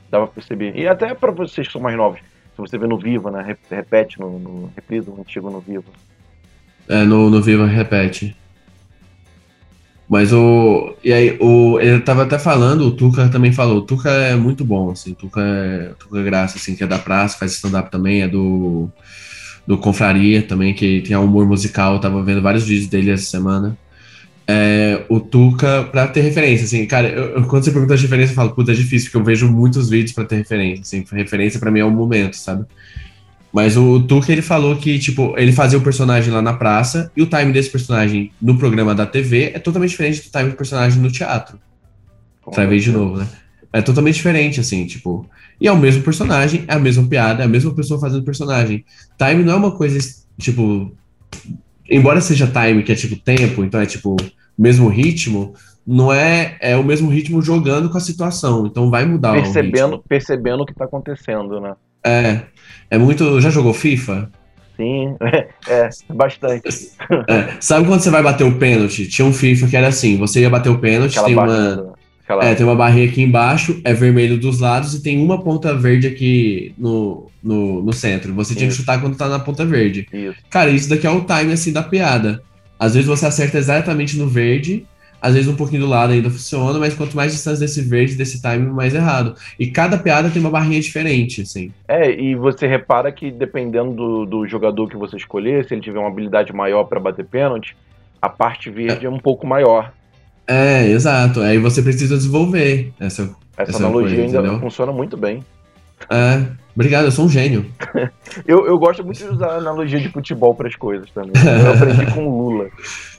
dava pra perceber. E até para vocês que são mais novos, se você vê no Viva, né? Repete no, no reprise o antigo no Viva. É, no, no Viva repete. Mas o. E aí, o, ele tava até falando, o Tuca também falou, o Tuca é muito bom, assim, o Tuca é, o Tuca é graça, assim, que é da praça, faz stand-up também, é do. Do Confraria também, que tem humor musical, eu tava vendo vários vídeos dele essa semana. É, o Tuca, pra ter referência, assim, cara, eu, quando você pergunta a referência, eu falo, puta, é difícil, porque eu vejo muitos vídeos para ter referência, assim, referência para mim é um momento, sabe? Mas o Tuca, ele falou que, tipo, ele fazia o personagem lá na praça e o time desse personagem no programa da TV é totalmente diferente do time do personagem no teatro. Travei de novo, né? É totalmente diferente, assim, tipo. E é o mesmo personagem, é a mesma piada, é a mesma pessoa fazendo personagem. Time não é uma coisa, tipo. Embora seja time, que é tipo tempo, então é tipo mesmo ritmo, não é é o mesmo ritmo jogando com a situação. Então vai mudar percebendo, o Percebendo o que tá acontecendo, né? É. É muito. Já jogou FIFA? Sim, (laughs) é, é bastante. É, sabe quando você vai bater o pênalti? Tinha um FIFA que era assim: você ia bater o pênalti, tem uma. Aquela... É, tem uma barrinha aqui embaixo, é vermelho dos lados e tem uma ponta verde aqui no, no, no centro. Você isso. tinha que chutar quando tá na ponta verde. Isso. Cara, isso daqui é o time assim da piada. Às vezes você acerta exatamente no verde, às vezes um pouquinho do lado ainda funciona, mas quanto mais distância desse verde, desse time, mais errado. E cada piada tem uma barrinha diferente, assim. É, e você repara que dependendo do, do jogador que você escolher, se ele tiver uma habilidade maior para bater pênalti, a parte verde é. é. um pouco maior. É, exato. Aí você precisa desenvolver essa Essa, essa analogia coisa, ainda entendeu? funciona muito bem. É, obrigado, eu sou um gênio. (laughs) eu, eu gosto muito de usar analogia de futebol para as coisas também. Eu aprendi com o Lula. (laughs)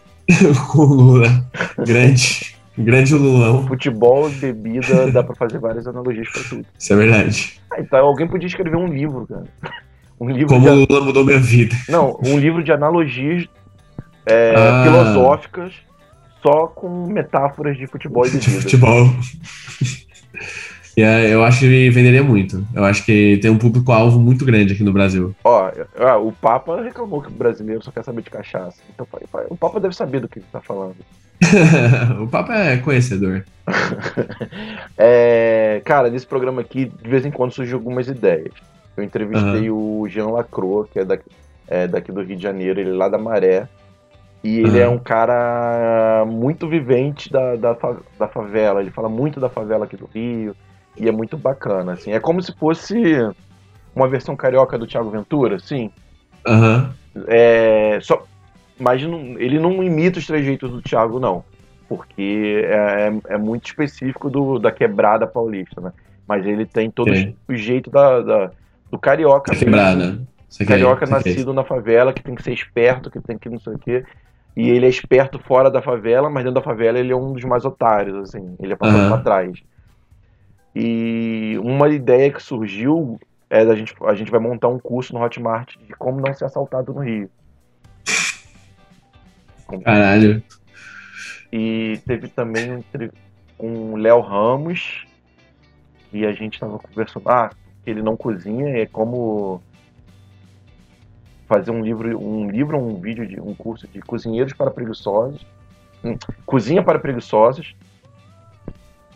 com (laughs) o Lula. Grande. Grande Lulão. Futebol, bebida, dá pra fazer várias analogias pra tudo. Isso é verdade. Ah, então alguém podia escrever um livro, cara. (laughs) Um livro Como o Lula mudou minha vida. Não, um livro de analogias é, ah. filosóficas só com metáforas de futebol e bebida. Futebol. E é, eu acho que venderia muito. Eu acho que tem um público-alvo muito grande aqui no Brasil. Ó, o Papa reclamou que o brasileiro só quer saber de cachaça. Então o Papa deve saber do que ele tá falando. (laughs) o Papa é conhecedor. (laughs) é, cara, nesse programa aqui, de vez em quando surgem algumas ideias. Eu entrevistei uhum. o Jean Lacroix, que é daqui, é daqui, do Rio de Janeiro, ele é lá da Maré. E ele uhum. é um cara muito vivente da, da, da favela. Ele fala muito da favela aqui do Rio e é muito bacana, assim. É como se fosse uma versão carioca do Thiago Ventura, sim. Aham. Uhum. É, só, mas não, ele não imita os trejeitos do Thiago, não. Porque é, é, é muito específico do, da quebrada paulista, né? Mas ele tem todo Sim. o jeito da, da, do carioca. Da quebrada. carioca nascido na favela, que tem que ser esperto, que tem que não sei o quê. E ele é esperto fora da favela, mas dentro da favela ele é um dos mais otários, assim. Ele é passado uhum. pra trás. E uma ideia que surgiu é da gente, a gente vai montar um curso no Hotmart de como não ser assaltado no Rio. Caralho. E teve também com o Léo Ramos, e a gente tava conversando, ah, ele não cozinha, é como fazer um livro, um livro, um vídeo de um curso de cozinheiros para preguiçosos, hum, cozinha para preguiçosos.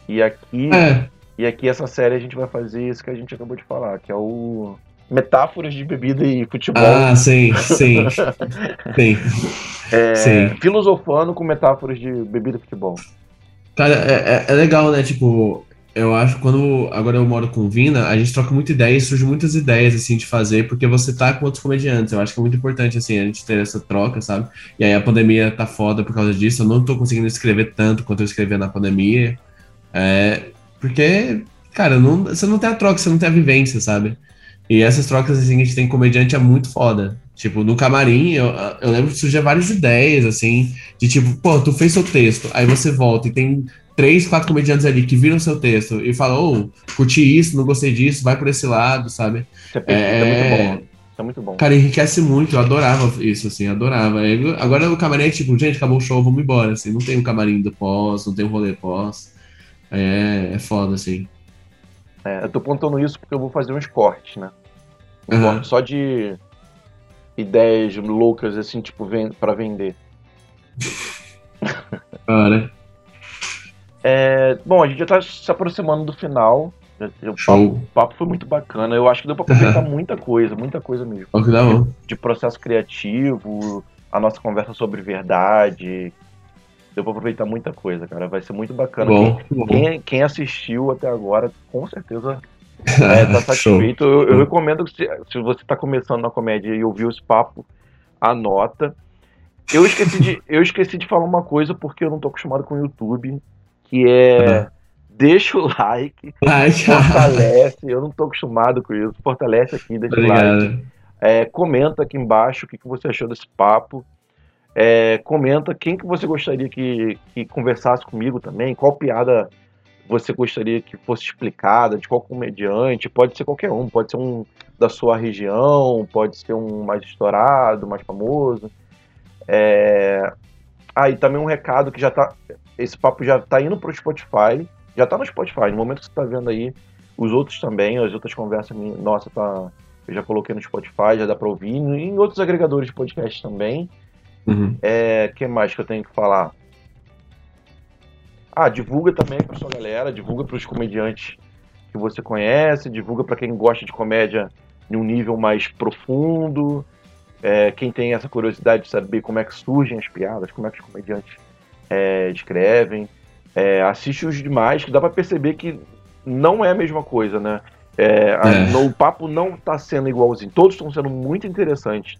E aqui é. E aqui essa série a gente vai fazer isso que a gente acabou de falar, que é o metáforas de bebida e futebol. Ah, sim, sim. (laughs) sim. É, sim. Filosofando com metáforas de bebida e futebol. Cara, é, é, é, legal, né? Tipo, eu acho que quando agora eu moro com Vina, a gente troca muita ideia e surge muitas ideias, assim, de fazer, porque você tá com outros comediantes. Eu acho que é muito importante, assim, a gente ter essa troca, sabe? E aí a pandemia tá foda por causa disso. Eu não tô conseguindo escrever tanto quanto eu escrevia na pandemia. É, porque, cara, não, você não tem a troca, você não tem a vivência, sabe? E essas trocas assim, que a gente tem comediante é muito foda. Tipo, no camarim, eu, eu lembro que surgiam várias ideias, assim, de tipo, pô, tu fez seu texto, aí você volta e tem três, quatro comediantes ali que viram seu texto e falam, ô, oh, curti isso, não gostei disso, vai por esse lado, sabe? É, é, é muito bom. Isso é muito bom. Cara, enriquece muito, eu adorava isso, assim, adorava. Agora o camarim é tipo, gente, acabou o show, vamos embora, assim, não tem um camarim do pós, não tem um rolê pós. É, é foda, assim. É, eu tô contando isso porque eu vou fazer uns cortes, né? Um uhum. corte só de ideias loucas, assim, tipo, para vender. Cara. (laughs) É, bom, a gente já tá se aproximando do final. O papo, o papo foi muito bacana. Eu acho que deu pra aproveitar muita coisa, muita coisa mesmo. De, de processo criativo, a nossa conversa sobre verdade. Deu pra aproveitar muita coisa, cara. Vai ser muito bacana. Bom, quem, bom. Quem, quem, assistiu até agora, com certeza é, (laughs) tá satisfeito. eu, eu, recomendo que se, se você tá começando na comédia e ouviu esse papo, anota. Eu esqueci, de, (laughs) eu esqueci de falar uma coisa porque eu não tô acostumado com o YouTube, que é. Uhum. Deixa o like, like. fortalece. eu não tô acostumado com isso. Fortalece aqui, deixa o like. É, comenta aqui embaixo o que, que você achou desse papo. É, comenta quem que você gostaria que, que conversasse comigo também, qual piada você gostaria que fosse explicada, de qual comediante, pode ser qualquer um, pode ser um da sua região, pode ser um mais estourado, mais famoso. É... Ah, também um recado que já tá. Esse papo já tá indo pro Spotify. Já tá no Spotify. No momento que você tá vendo aí, os outros também, as outras conversas, nossa, tá. Eu já coloquei no Spotify, já dá pra ouvir. E em outros agregadores de podcast também. Uhum. É, que mais que eu tenho que falar? Ah, divulga também para sua galera, divulga para os comediantes que você conhece, divulga para quem gosta de comédia em um nível mais profundo, é, quem tem essa curiosidade de saber como é que surgem as piadas, como é que os comediantes é, escrevem. É, assiste os demais, que dá para perceber que não é a mesma coisa, né? É, a, é. no, o papo não está sendo igualzinho. Todos estão sendo muito interessantes.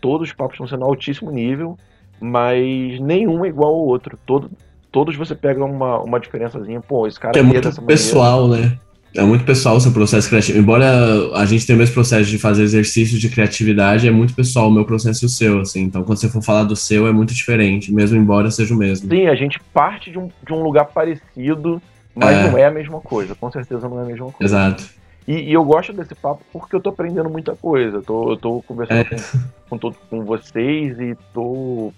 Todos os papos estão sendo altíssimo nível, mas nenhum é igual ao outro. Todo, todos você pega uma, uma diferençazinha. Pô, esse cara. Que é muito pessoal, maneira. né? É muito pessoal o seu processo criativo. Embora a gente tenha o mesmo processo de fazer exercícios de criatividade, é muito pessoal o meu processo e o seu, assim. Então, quando você for falar do seu, é muito diferente, mesmo embora seja o mesmo. Sim, a gente parte de um, de um lugar parecido, mas é. não é a mesma coisa. Com certeza não é a mesma coisa. Exato. E, e eu gosto desse papo porque eu tô aprendendo muita coisa. Eu tô, eu tô conversando é. com, com, com vocês e tô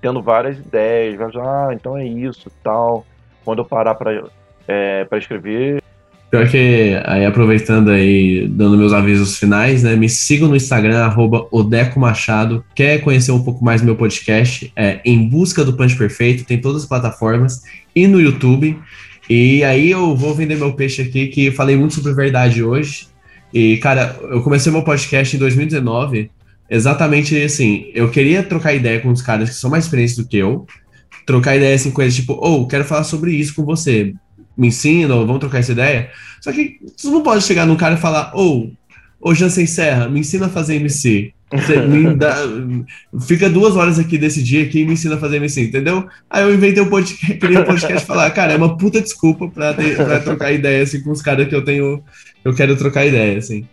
tendo várias ideias. Ah, então é isso tal. Quando eu parar para é, pra escrever, Pior que, aí aproveitando aí, dando meus avisos finais, né? Me sigam no Instagram, arroba Odeco Machado. Quer conhecer um pouco mais do meu podcast? É Em Busca do Punch Perfeito, tem todas as plataformas e no YouTube. E aí eu vou vender meu peixe aqui, que falei muito sobre verdade hoje. E, cara, eu comecei meu podcast em 2019, exatamente assim, eu queria trocar ideia com os caras que são mais experientes do que eu, trocar ideia assim com eles, tipo, ou oh, quero falar sobre isso com você me ensina, ou vamos trocar essa ideia. Só que você não pode chegar num cara e falar, ô, oh, ô Jansen Serra, me ensina a fazer MC. Dá, fica duas horas aqui desse dia aqui e me ensina a fazer MC, entendeu? Aí eu inventei um podcast, (laughs) criei um podcast falar, cara, é uma puta desculpa pra, ter, pra trocar ideia assim, com os caras que eu tenho, eu quero trocar ideia, assim.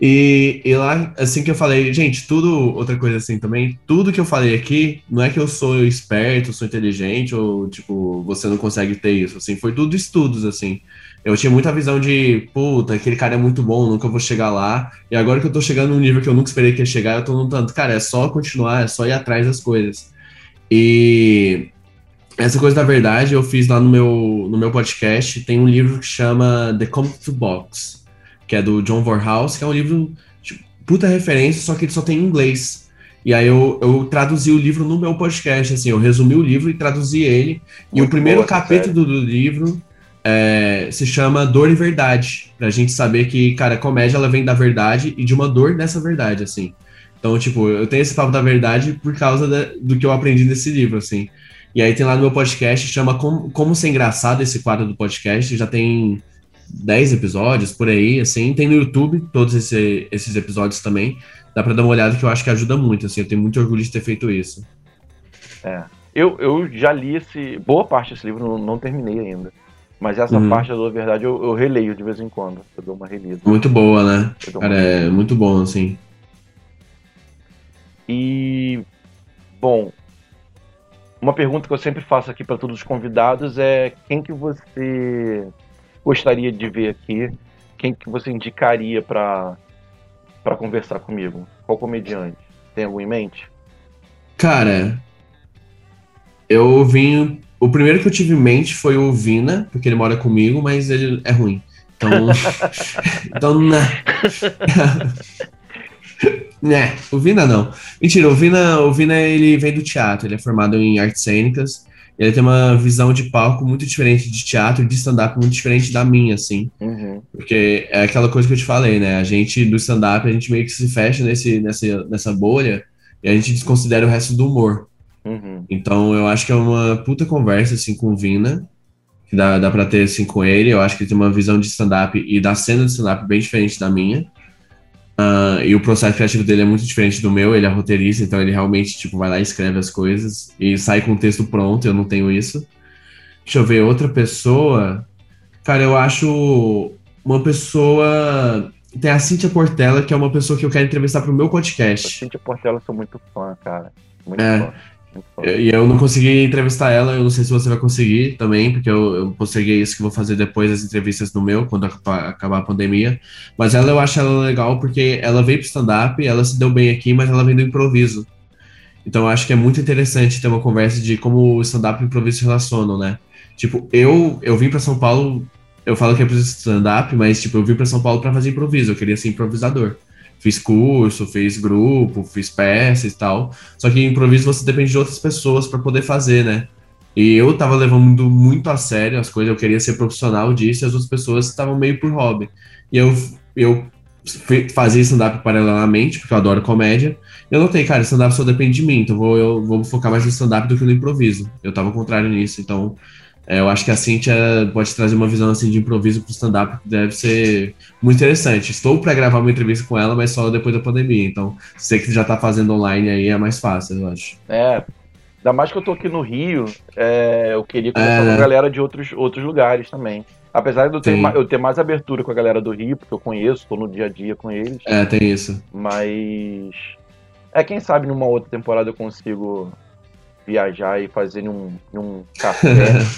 E, e, lá, assim que eu falei, gente, tudo, outra coisa assim também, tudo que eu falei aqui, não é que eu sou esperto, sou inteligente, ou, tipo, você não consegue ter isso, assim, foi tudo estudos, assim. Eu tinha muita visão de, puta, aquele cara é muito bom, nunca vou chegar lá, e agora que eu tô chegando num nível que eu nunca esperei que ia chegar, eu tô num tanto, cara, é só continuar, é só ir atrás das coisas. E essa coisa da verdade eu fiz lá no meu, no meu podcast, tem um livro que chama The Come to Box, que é do John Vorhaus, que é um livro de puta referência, só que ele só tem em inglês. E aí eu, eu traduzi o livro no meu podcast, assim, eu resumi o livro e traduzi ele. Muito e o primeiro boa, capítulo do livro é, se chama Dor e Verdade, pra gente saber que, cara, comédia ela vem da verdade e de uma dor dessa verdade, assim. Então, tipo, eu tenho esse papo da verdade por causa da, do que eu aprendi nesse livro, assim. E aí tem lá no meu podcast, chama Como, Como Ser Engraçado, esse quadro do podcast, já tem 10 episódios por aí, assim. Tem no YouTube todos esse, esses episódios também. Dá pra dar uma olhada que eu acho que ajuda muito, assim. Eu tenho muito orgulho de ter feito isso. É. Eu, eu já li esse. Boa parte desse livro, não, não terminei ainda. Mas essa uhum. parte da verdade eu, eu, releio de vez em quando. Eu dou uma relida. Muito boa, né? Cara, é muito bom, assim. E. Bom. Uma pergunta que eu sempre faço aqui para todos os convidados é quem que você gostaria de ver aqui? Quem que você indicaria para para conversar comigo? Qual comediante? Tem algum em mente? Cara, eu vim o primeiro que eu tive em mente foi o Vina, porque ele mora comigo, mas ele é ruim. Então. (laughs) então, né. (laughs) né, o Vina não. Mentira, o Vina, o Vina ele vem do teatro, ele é formado em artes cênicas. Ele tem uma visão de palco muito diferente de teatro e de stand-up muito diferente da minha, assim. Uhum. Porque é aquela coisa que eu te falei, né? A gente, do stand-up, a gente meio que se fecha nesse, nessa, nessa bolha e a gente desconsidera o resto do humor. Uhum. Então eu acho que é uma puta conversa assim com o Vina, que dá, dá pra ter assim com ele. Eu acho que ele tem uma visão de stand-up e da cena de stand-up bem diferente da minha. Uh, e o processo criativo dele é muito diferente do meu, ele é roteirista, então ele realmente tipo, vai lá e escreve as coisas e sai com o texto pronto, eu não tenho isso. Deixa eu ver, outra pessoa. Cara, eu acho uma pessoa. Tem a Cíntia Portela, que é uma pessoa que eu quero entrevistar pro meu podcast. A Cíntia Portela, eu sou muito fã, cara. Muito é. fã. E eu não consegui entrevistar ela, eu não sei se você vai conseguir também, porque eu, eu isso que vou fazer depois das entrevistas no meu, quando acabar a pandemia. Mas ela eu acho ela legal porque ela veio pro stand-up, ela se deu bem aqui, mas ela vem do improviso. Então eu acho que é muito interessante ter uma conversa de como o stand-up e o improviso se relacionam, né? Tipo, eu, eu vim para São Paulo, eu falo que é pro stand-up, mas tipo, eu vim para São Paulo para fazer improviso, eu queria ser improvisador fiz curso, fiz grupo, fiz peças e tal. Só que improviso você depende de outras pessoas para poder fazer, né? E eu tava levando muito a sério as coisas, eu queria ser profissional disso, e as outras pessoas estavam meio por hobby. E eu, eu fazia stand-up paralelamente, porque eu adoro comédia. E eu notei, cara, stand-up só depende de mim, então vou, eu vou focar mais no stand-up do que no improviso. Eu tava ao contrário nisso, então eu acho que a Cintia pode trazer uma visão assim de improviso pro stand-up que deve ser muito interessante. Estou para gravar uma entrevista com ela, mas só depois da pandemia. Então, sei que já está fazendo online aí, é mais fácil, eu acho. É. Ainda mais que eu tô aqui no Rio, é, eu queria conversar é, com a galera de outros, outros lugares também. Apesar de eu ter, eu ter mais abertura com a galera do Rio, porque eu conheço, tô no dia a dia com eles. É, tem isso. Mas. É, quem sabe numa outra temporada eu consigo viajar e fazer um, um café.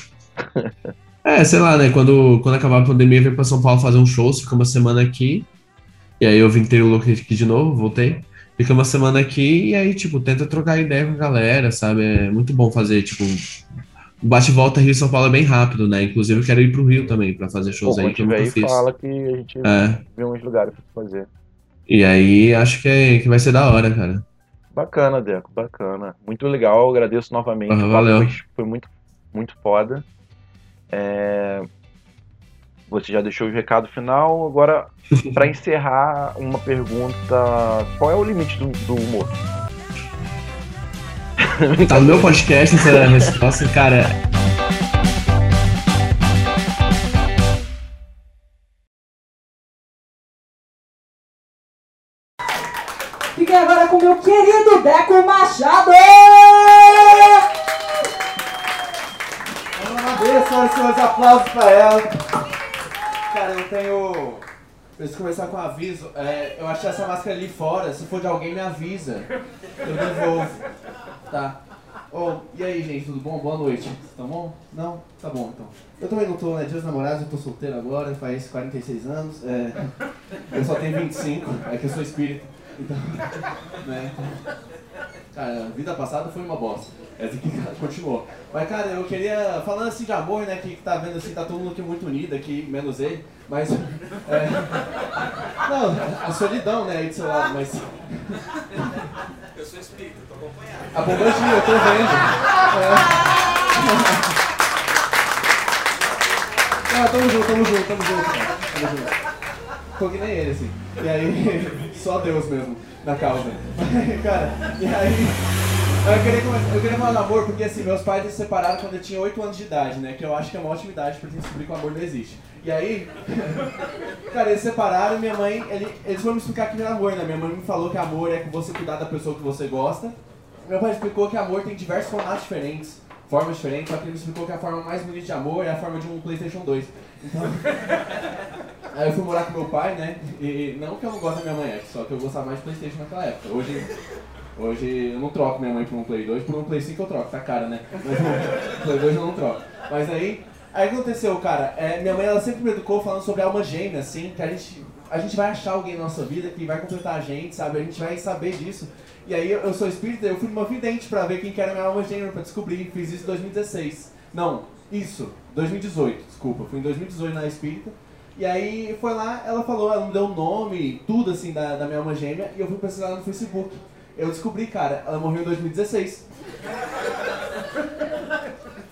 (laughs) (laughs) é, sei lá, né? Quando, quando acabar a pandemia, eu vim pra São Paulo fazer um show, fica uma semana aqui. E aí eu vim ter o look aqui de novo, voltei. Fica uma semana aqui e aí, tipo, tenta trocar ideia com a galera, sabe? É muito bom fazer, tipo, bate-volta Rio São Paulo é bem rápido, né? Inclusive eu quero ir pro Rio também pra fazer shows aí que eu nunca fiz. fala que a gente é. vê uns lugares pra fazer. E aí acho que, é, que vai ser da hora, cara. Bacana, Deco, bacana. Muito legal, agradeço novamente. Uhum, valeu. Foi, foi muito, muito foda. É... Você já deixou o recado final. Agora, (laughs) para encerrar, uma pergunta: qual é o limite do, do humor? (laughs) Tá no meu podcast essa (laughs) resposta, cara. Fiquem agora com meu querido Deco Machado! Só os seus aplausos pra ela. Cara, eu tenho. Preciso começar com um aviso. É, eu achei essa máscara ali fora. Se for de alguém, me avisa. Eu devolvo. Tá. Oh, e aí, gente, tudo bom? Boa noite. Tá bom? Não? Tá bom, então. Eu também não tô, né? Dias namorados, eu tô solteiro agora, faz 46 anos. É, eu só tenho 25, é que eu sou espírito. Então, (laughs) né? Cara, a vida passada foi uma bosta. Essa aqui (laughs) continuou. Mas, cara, eu queria, falando assim de amor, né, que tá vendo assim, tá todo mundo aqui muito unido aqui, menos ele, mas. (laughs) É, não, a solidão, né, aí do seu lado, mas. (laughs) Eu sou espírita, tô acompanhado. A bombadinha, eu tô vendo. É. Ah, tamo junto, tamo junto, tamo junto. Tamo junto. Tô que nem ele, assim. E aí, (laughs) só Deus mesmo, na causa. (laughs) cara, e aí. Eu queria, eu queria falar do amor porque assim, meus pais se separaram quando eu tinha 8 anos de idade, né? Que eu acho que é uma ótima idade pra descobrir que o amor não existe. E aí, (laughs) cara, eles se separaram e minha mãe, ele, eles foram me explicar que era amor, né? Minha mãe me falou que amor é que você cuidar da pessoa que você gosta. Meu pai explicou que amor tem diversos formatos diferentes. formas diferentes, só que ele me explicou que a forma mais bonita de amor é a forma de um Playstation 2. Então, (laughs) aí eu fui morar com meu pai, né? E não que eu não gosto da minha mãe, é só que eu gostava mais de Playstation naquela época. Hoje, hoje eu não troco minha mãe por um Play 2, por um Play 5 eu troco, tá cara, né? Mas um Play 2 eu não troco. Mas aí, aí aconteceu, cara? É, minha mãe ela sempre me educou falando sobre alma gêmea, assim, que a gente, a gente vai achar alguém na nossa vida que vai completar a gente, sabe? A gente vai saber disso. E aí eu, eu sou espírita, eu fui numa vidente pra ver quem que era minha alma gêmea, pra descobrir. Fiz isso em 2016. Não, isso, 2018, desculpa. Fui em 2018 na espírita. E aí foi lá, ela falou, ela me deu o nome, tudo assim da, da minha alma gêmea, e eu fui pesquisar no Facebook. Eu descobri, cara, ela morreu em 2016.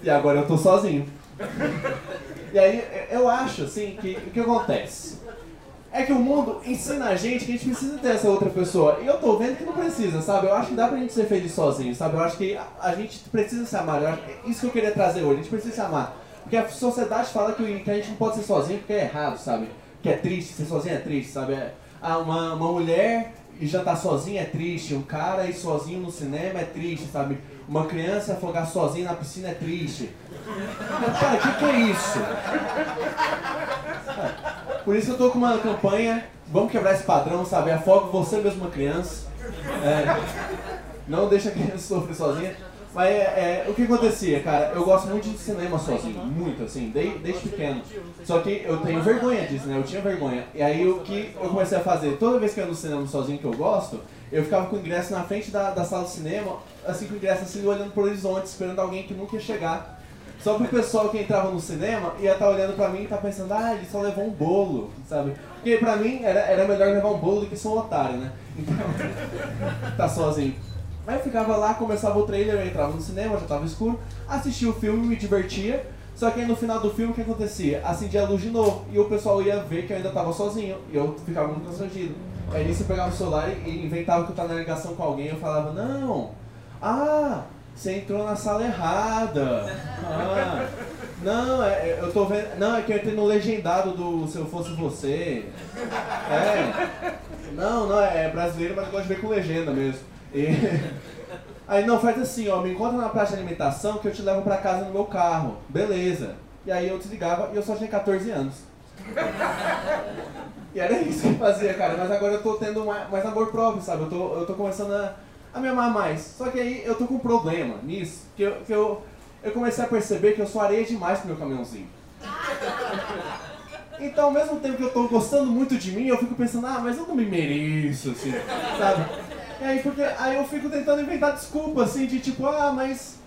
E agora eu tô sozinho. E aí eu acho assim que o que acontece? É que o mundo ensina a gente que a gente precisa ter essa outra pessoa. E eu tô vendo que não precisa, sabe? Eu acho que dá pra gente ser feliz sozinho, sabe? Eu acho que a, gente precisa se amar. Acho, isso que eu queria trazer hoje, a gente precisa se amar. Porque a sociedade fala que, a gente não pode ser sozinho porque é errado, sabe? Que é triste, ser sozinho é triste, sabe? É, ah, uma, uma mulher e já tá sozinha é triste, um cara ir sozinho no cinema é triste, sabe? Uma criança afogar sozinha na piscina é triste. Cara, o que, que é isso? Por isso eu tô com uma campanha, vamos quebrar esse padrão, sabe? Afoga você mesmo uma criança. É, não deixa a criança (laughs) sofrer sozinha. Mas é, é, o que acontecia, cara? Eu gosto muito de cinema sozinho, muito, assim, desde, desde pequeno. Só que eu tenho vergonha disso, né? Eu tinha vergonha. E aí o que eu comecei a fazer? Toda vez que eu ia no cinema sozinho que eu gosto, eu ficava com o ingresso na frente da, da sala de cinema, assim com o ingresso assim, olhando pro horizonte, esperando alguém que nunca ia chegar. Só pro pessoal que entrava no cinema ia estar tá olhando pra mim e tá pensando, ah, ele só levou um bolo, sabe? Porque pra mim era, era melhor levar um bolo do que ser um otário, né? Então, (laughs) tá sozinho. Aí eu ficava lá, começava o trailer, eu entrava no cinema, já tava escuro, assistia o filme, me divertia. Só que aí no final do filme o que acontecia? Acendia a luz de novo e o pessoal ia ver que eu ainda tava sozinho e eu ficava muito constrangido. Aí nisso eu pegava o celular e inventava que eu tava na ligação com alguém eu falava, não, ah, você entrou na sala errada. Ah, não, é, é, eu tô vendo. Não, é que eu entrei no legendado do Se Eu Fosse Você. É. Não, não, é brasileiro, mas eu gosto de ver com legenda mesmo. (laughs) Aí, não, faz assim, ó, me encontra na praça de alimentação que eu te levo pra casa no meu carro. Beleza. E aí eu desligava e eu só tinha 14 anos. (laughs) E era isso que eu fazia, cara. Mas agora eu tô tendo mais, mais amor próprio, sabe? Eu tô, eu tô começando a, a me amar mais. Só que aí eu tô com um problema nisso, que eu, que eu, eu comecei a perceber que eu sou areia demais pro meu caminhãozinho. (laughs) Então, ao mesmo tempo que eu tô gostando muito de mim, eu fico pensando, ah, mas eu não me mereço, assim, sabe? E aí, porque, aí eu fico tentando inventar desculpa, assim, de tipo, ah, mas.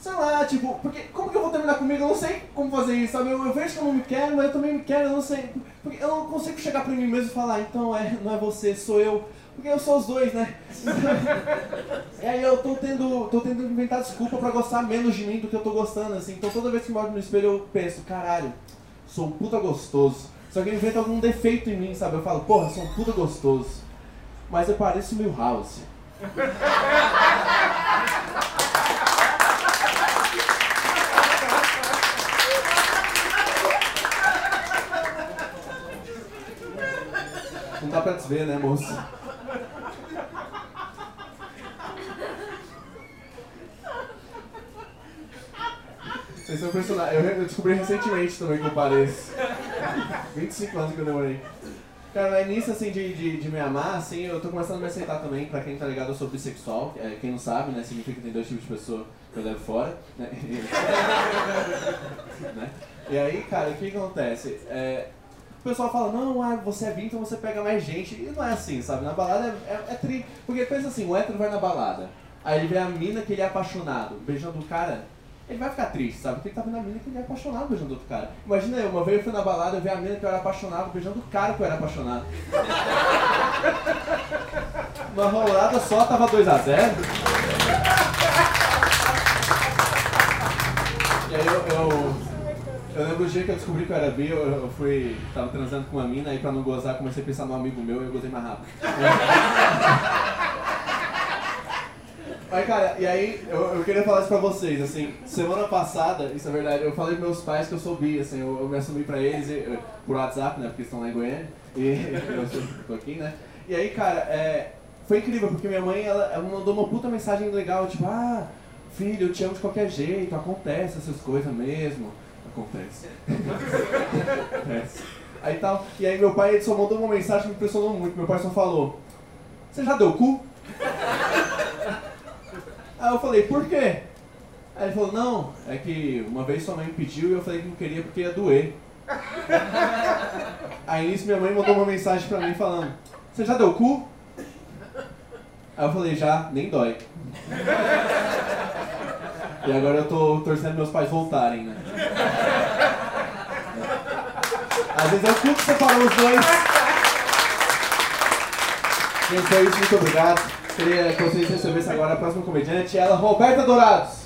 Sei lá, tipo, porque como que eu vou terminar comigo? Eu não sei como fazer isso, sabe? Eu, eu vejo que eu não me quero, mas eu também me quero, eu não sei. Porque eu não consigo chegar pra mim mesmo e falar, então é, não é você, sou eu. Porque eu sou os dois, né? (laughs) e aí eu tô tendo, tô tendo inventar desculpa pra gostar menos de mim do que eu tô gostando, assim. Então toda vez que eu olho no espelho eu penso, caralho, sou um puta gostoso. Só que eu invento algum defeito em mim, sabe? Eu falo, porra, sou um puta gostoso mas eu pareço Milhouse. Não dá pra te ver, né, moço? Vocês são personagens. Eu descobri recentemente também que eu pareço. 25 anos que eu demorei. Cara, mas nisso, assim, de, de, de, me amar, assim, eu tô começando a me aceitar também, pra quem tá ligado, eu sou bissexual, é, quem não sabe, né, significa que tem dois tipos de pessoa que eu levo fora, né, (laughs) né? E aí, cara, o que acontece? É, o pessoal fala, não, ah, você é bi, então você pega mais gente, e não é assim, sabe, na balada é, é, é tri, porque pensa assim, o hétero vai na balada, aí ele vê a mina que ele é apaixonado, beijando o cara, ele vai ficar triste, sabe? Porque ele tá vendo a mina que ele é apaixonado beijando outro cara. Imagina eu, uma vez eu fui na balada, eu vi a mina que eu era apaixonado beijando o cara que eu era apaixonado. (laughs) Uma rolada só, tava 2x0. E aí eu, eu, eu, lembro o dia que eu descobri que eu era bi, eu, eu fui, tava transando com uma mina, aí pra não gozar comecei a pensar num amigo meu e eu gozei mais rápido. (laughs) Mas, cara, e aí eu, eu queria falar isso pra vocês, assim, semana passada, isso é verdade, eu falei pros meus pais que eu sou bi, assim, eu, eu me assumi pra eles eu, por WhatsApp, né, porque estão lá em Goiânia, e (laughs) eu sou, tô aqui, né. E aí, cara, é, foi incrível, porque minha mãe, ela, ela mandou uma puta mensagem legal, tipo, ah, filho, eu te amo de qualquer jeito, acontece essas coisas mesmo. Acontece. acontece. Aí tal, e aí meu pai ele só mandou uma mensagem que me impressionou muito. Meu pai só falou, você já deu cu? Aí eu falei, por quê? Aí ele falou, não, é que uma vez sua mãe pediu e eu falei que não queria porque ia doer. (laughs) Aí nisso minha mãe mandou uma mensagem pra mim falando, você já deu cu? Aí eu falei, já, nem dói. E agora eu tô torcendo meus pais voltarem, né? Às vezes é o cu que separou os dois. Gente, é isso, muito obrigado. Queria que vocês recebessem agora a próxima comediante, ela, Roberta Dourados.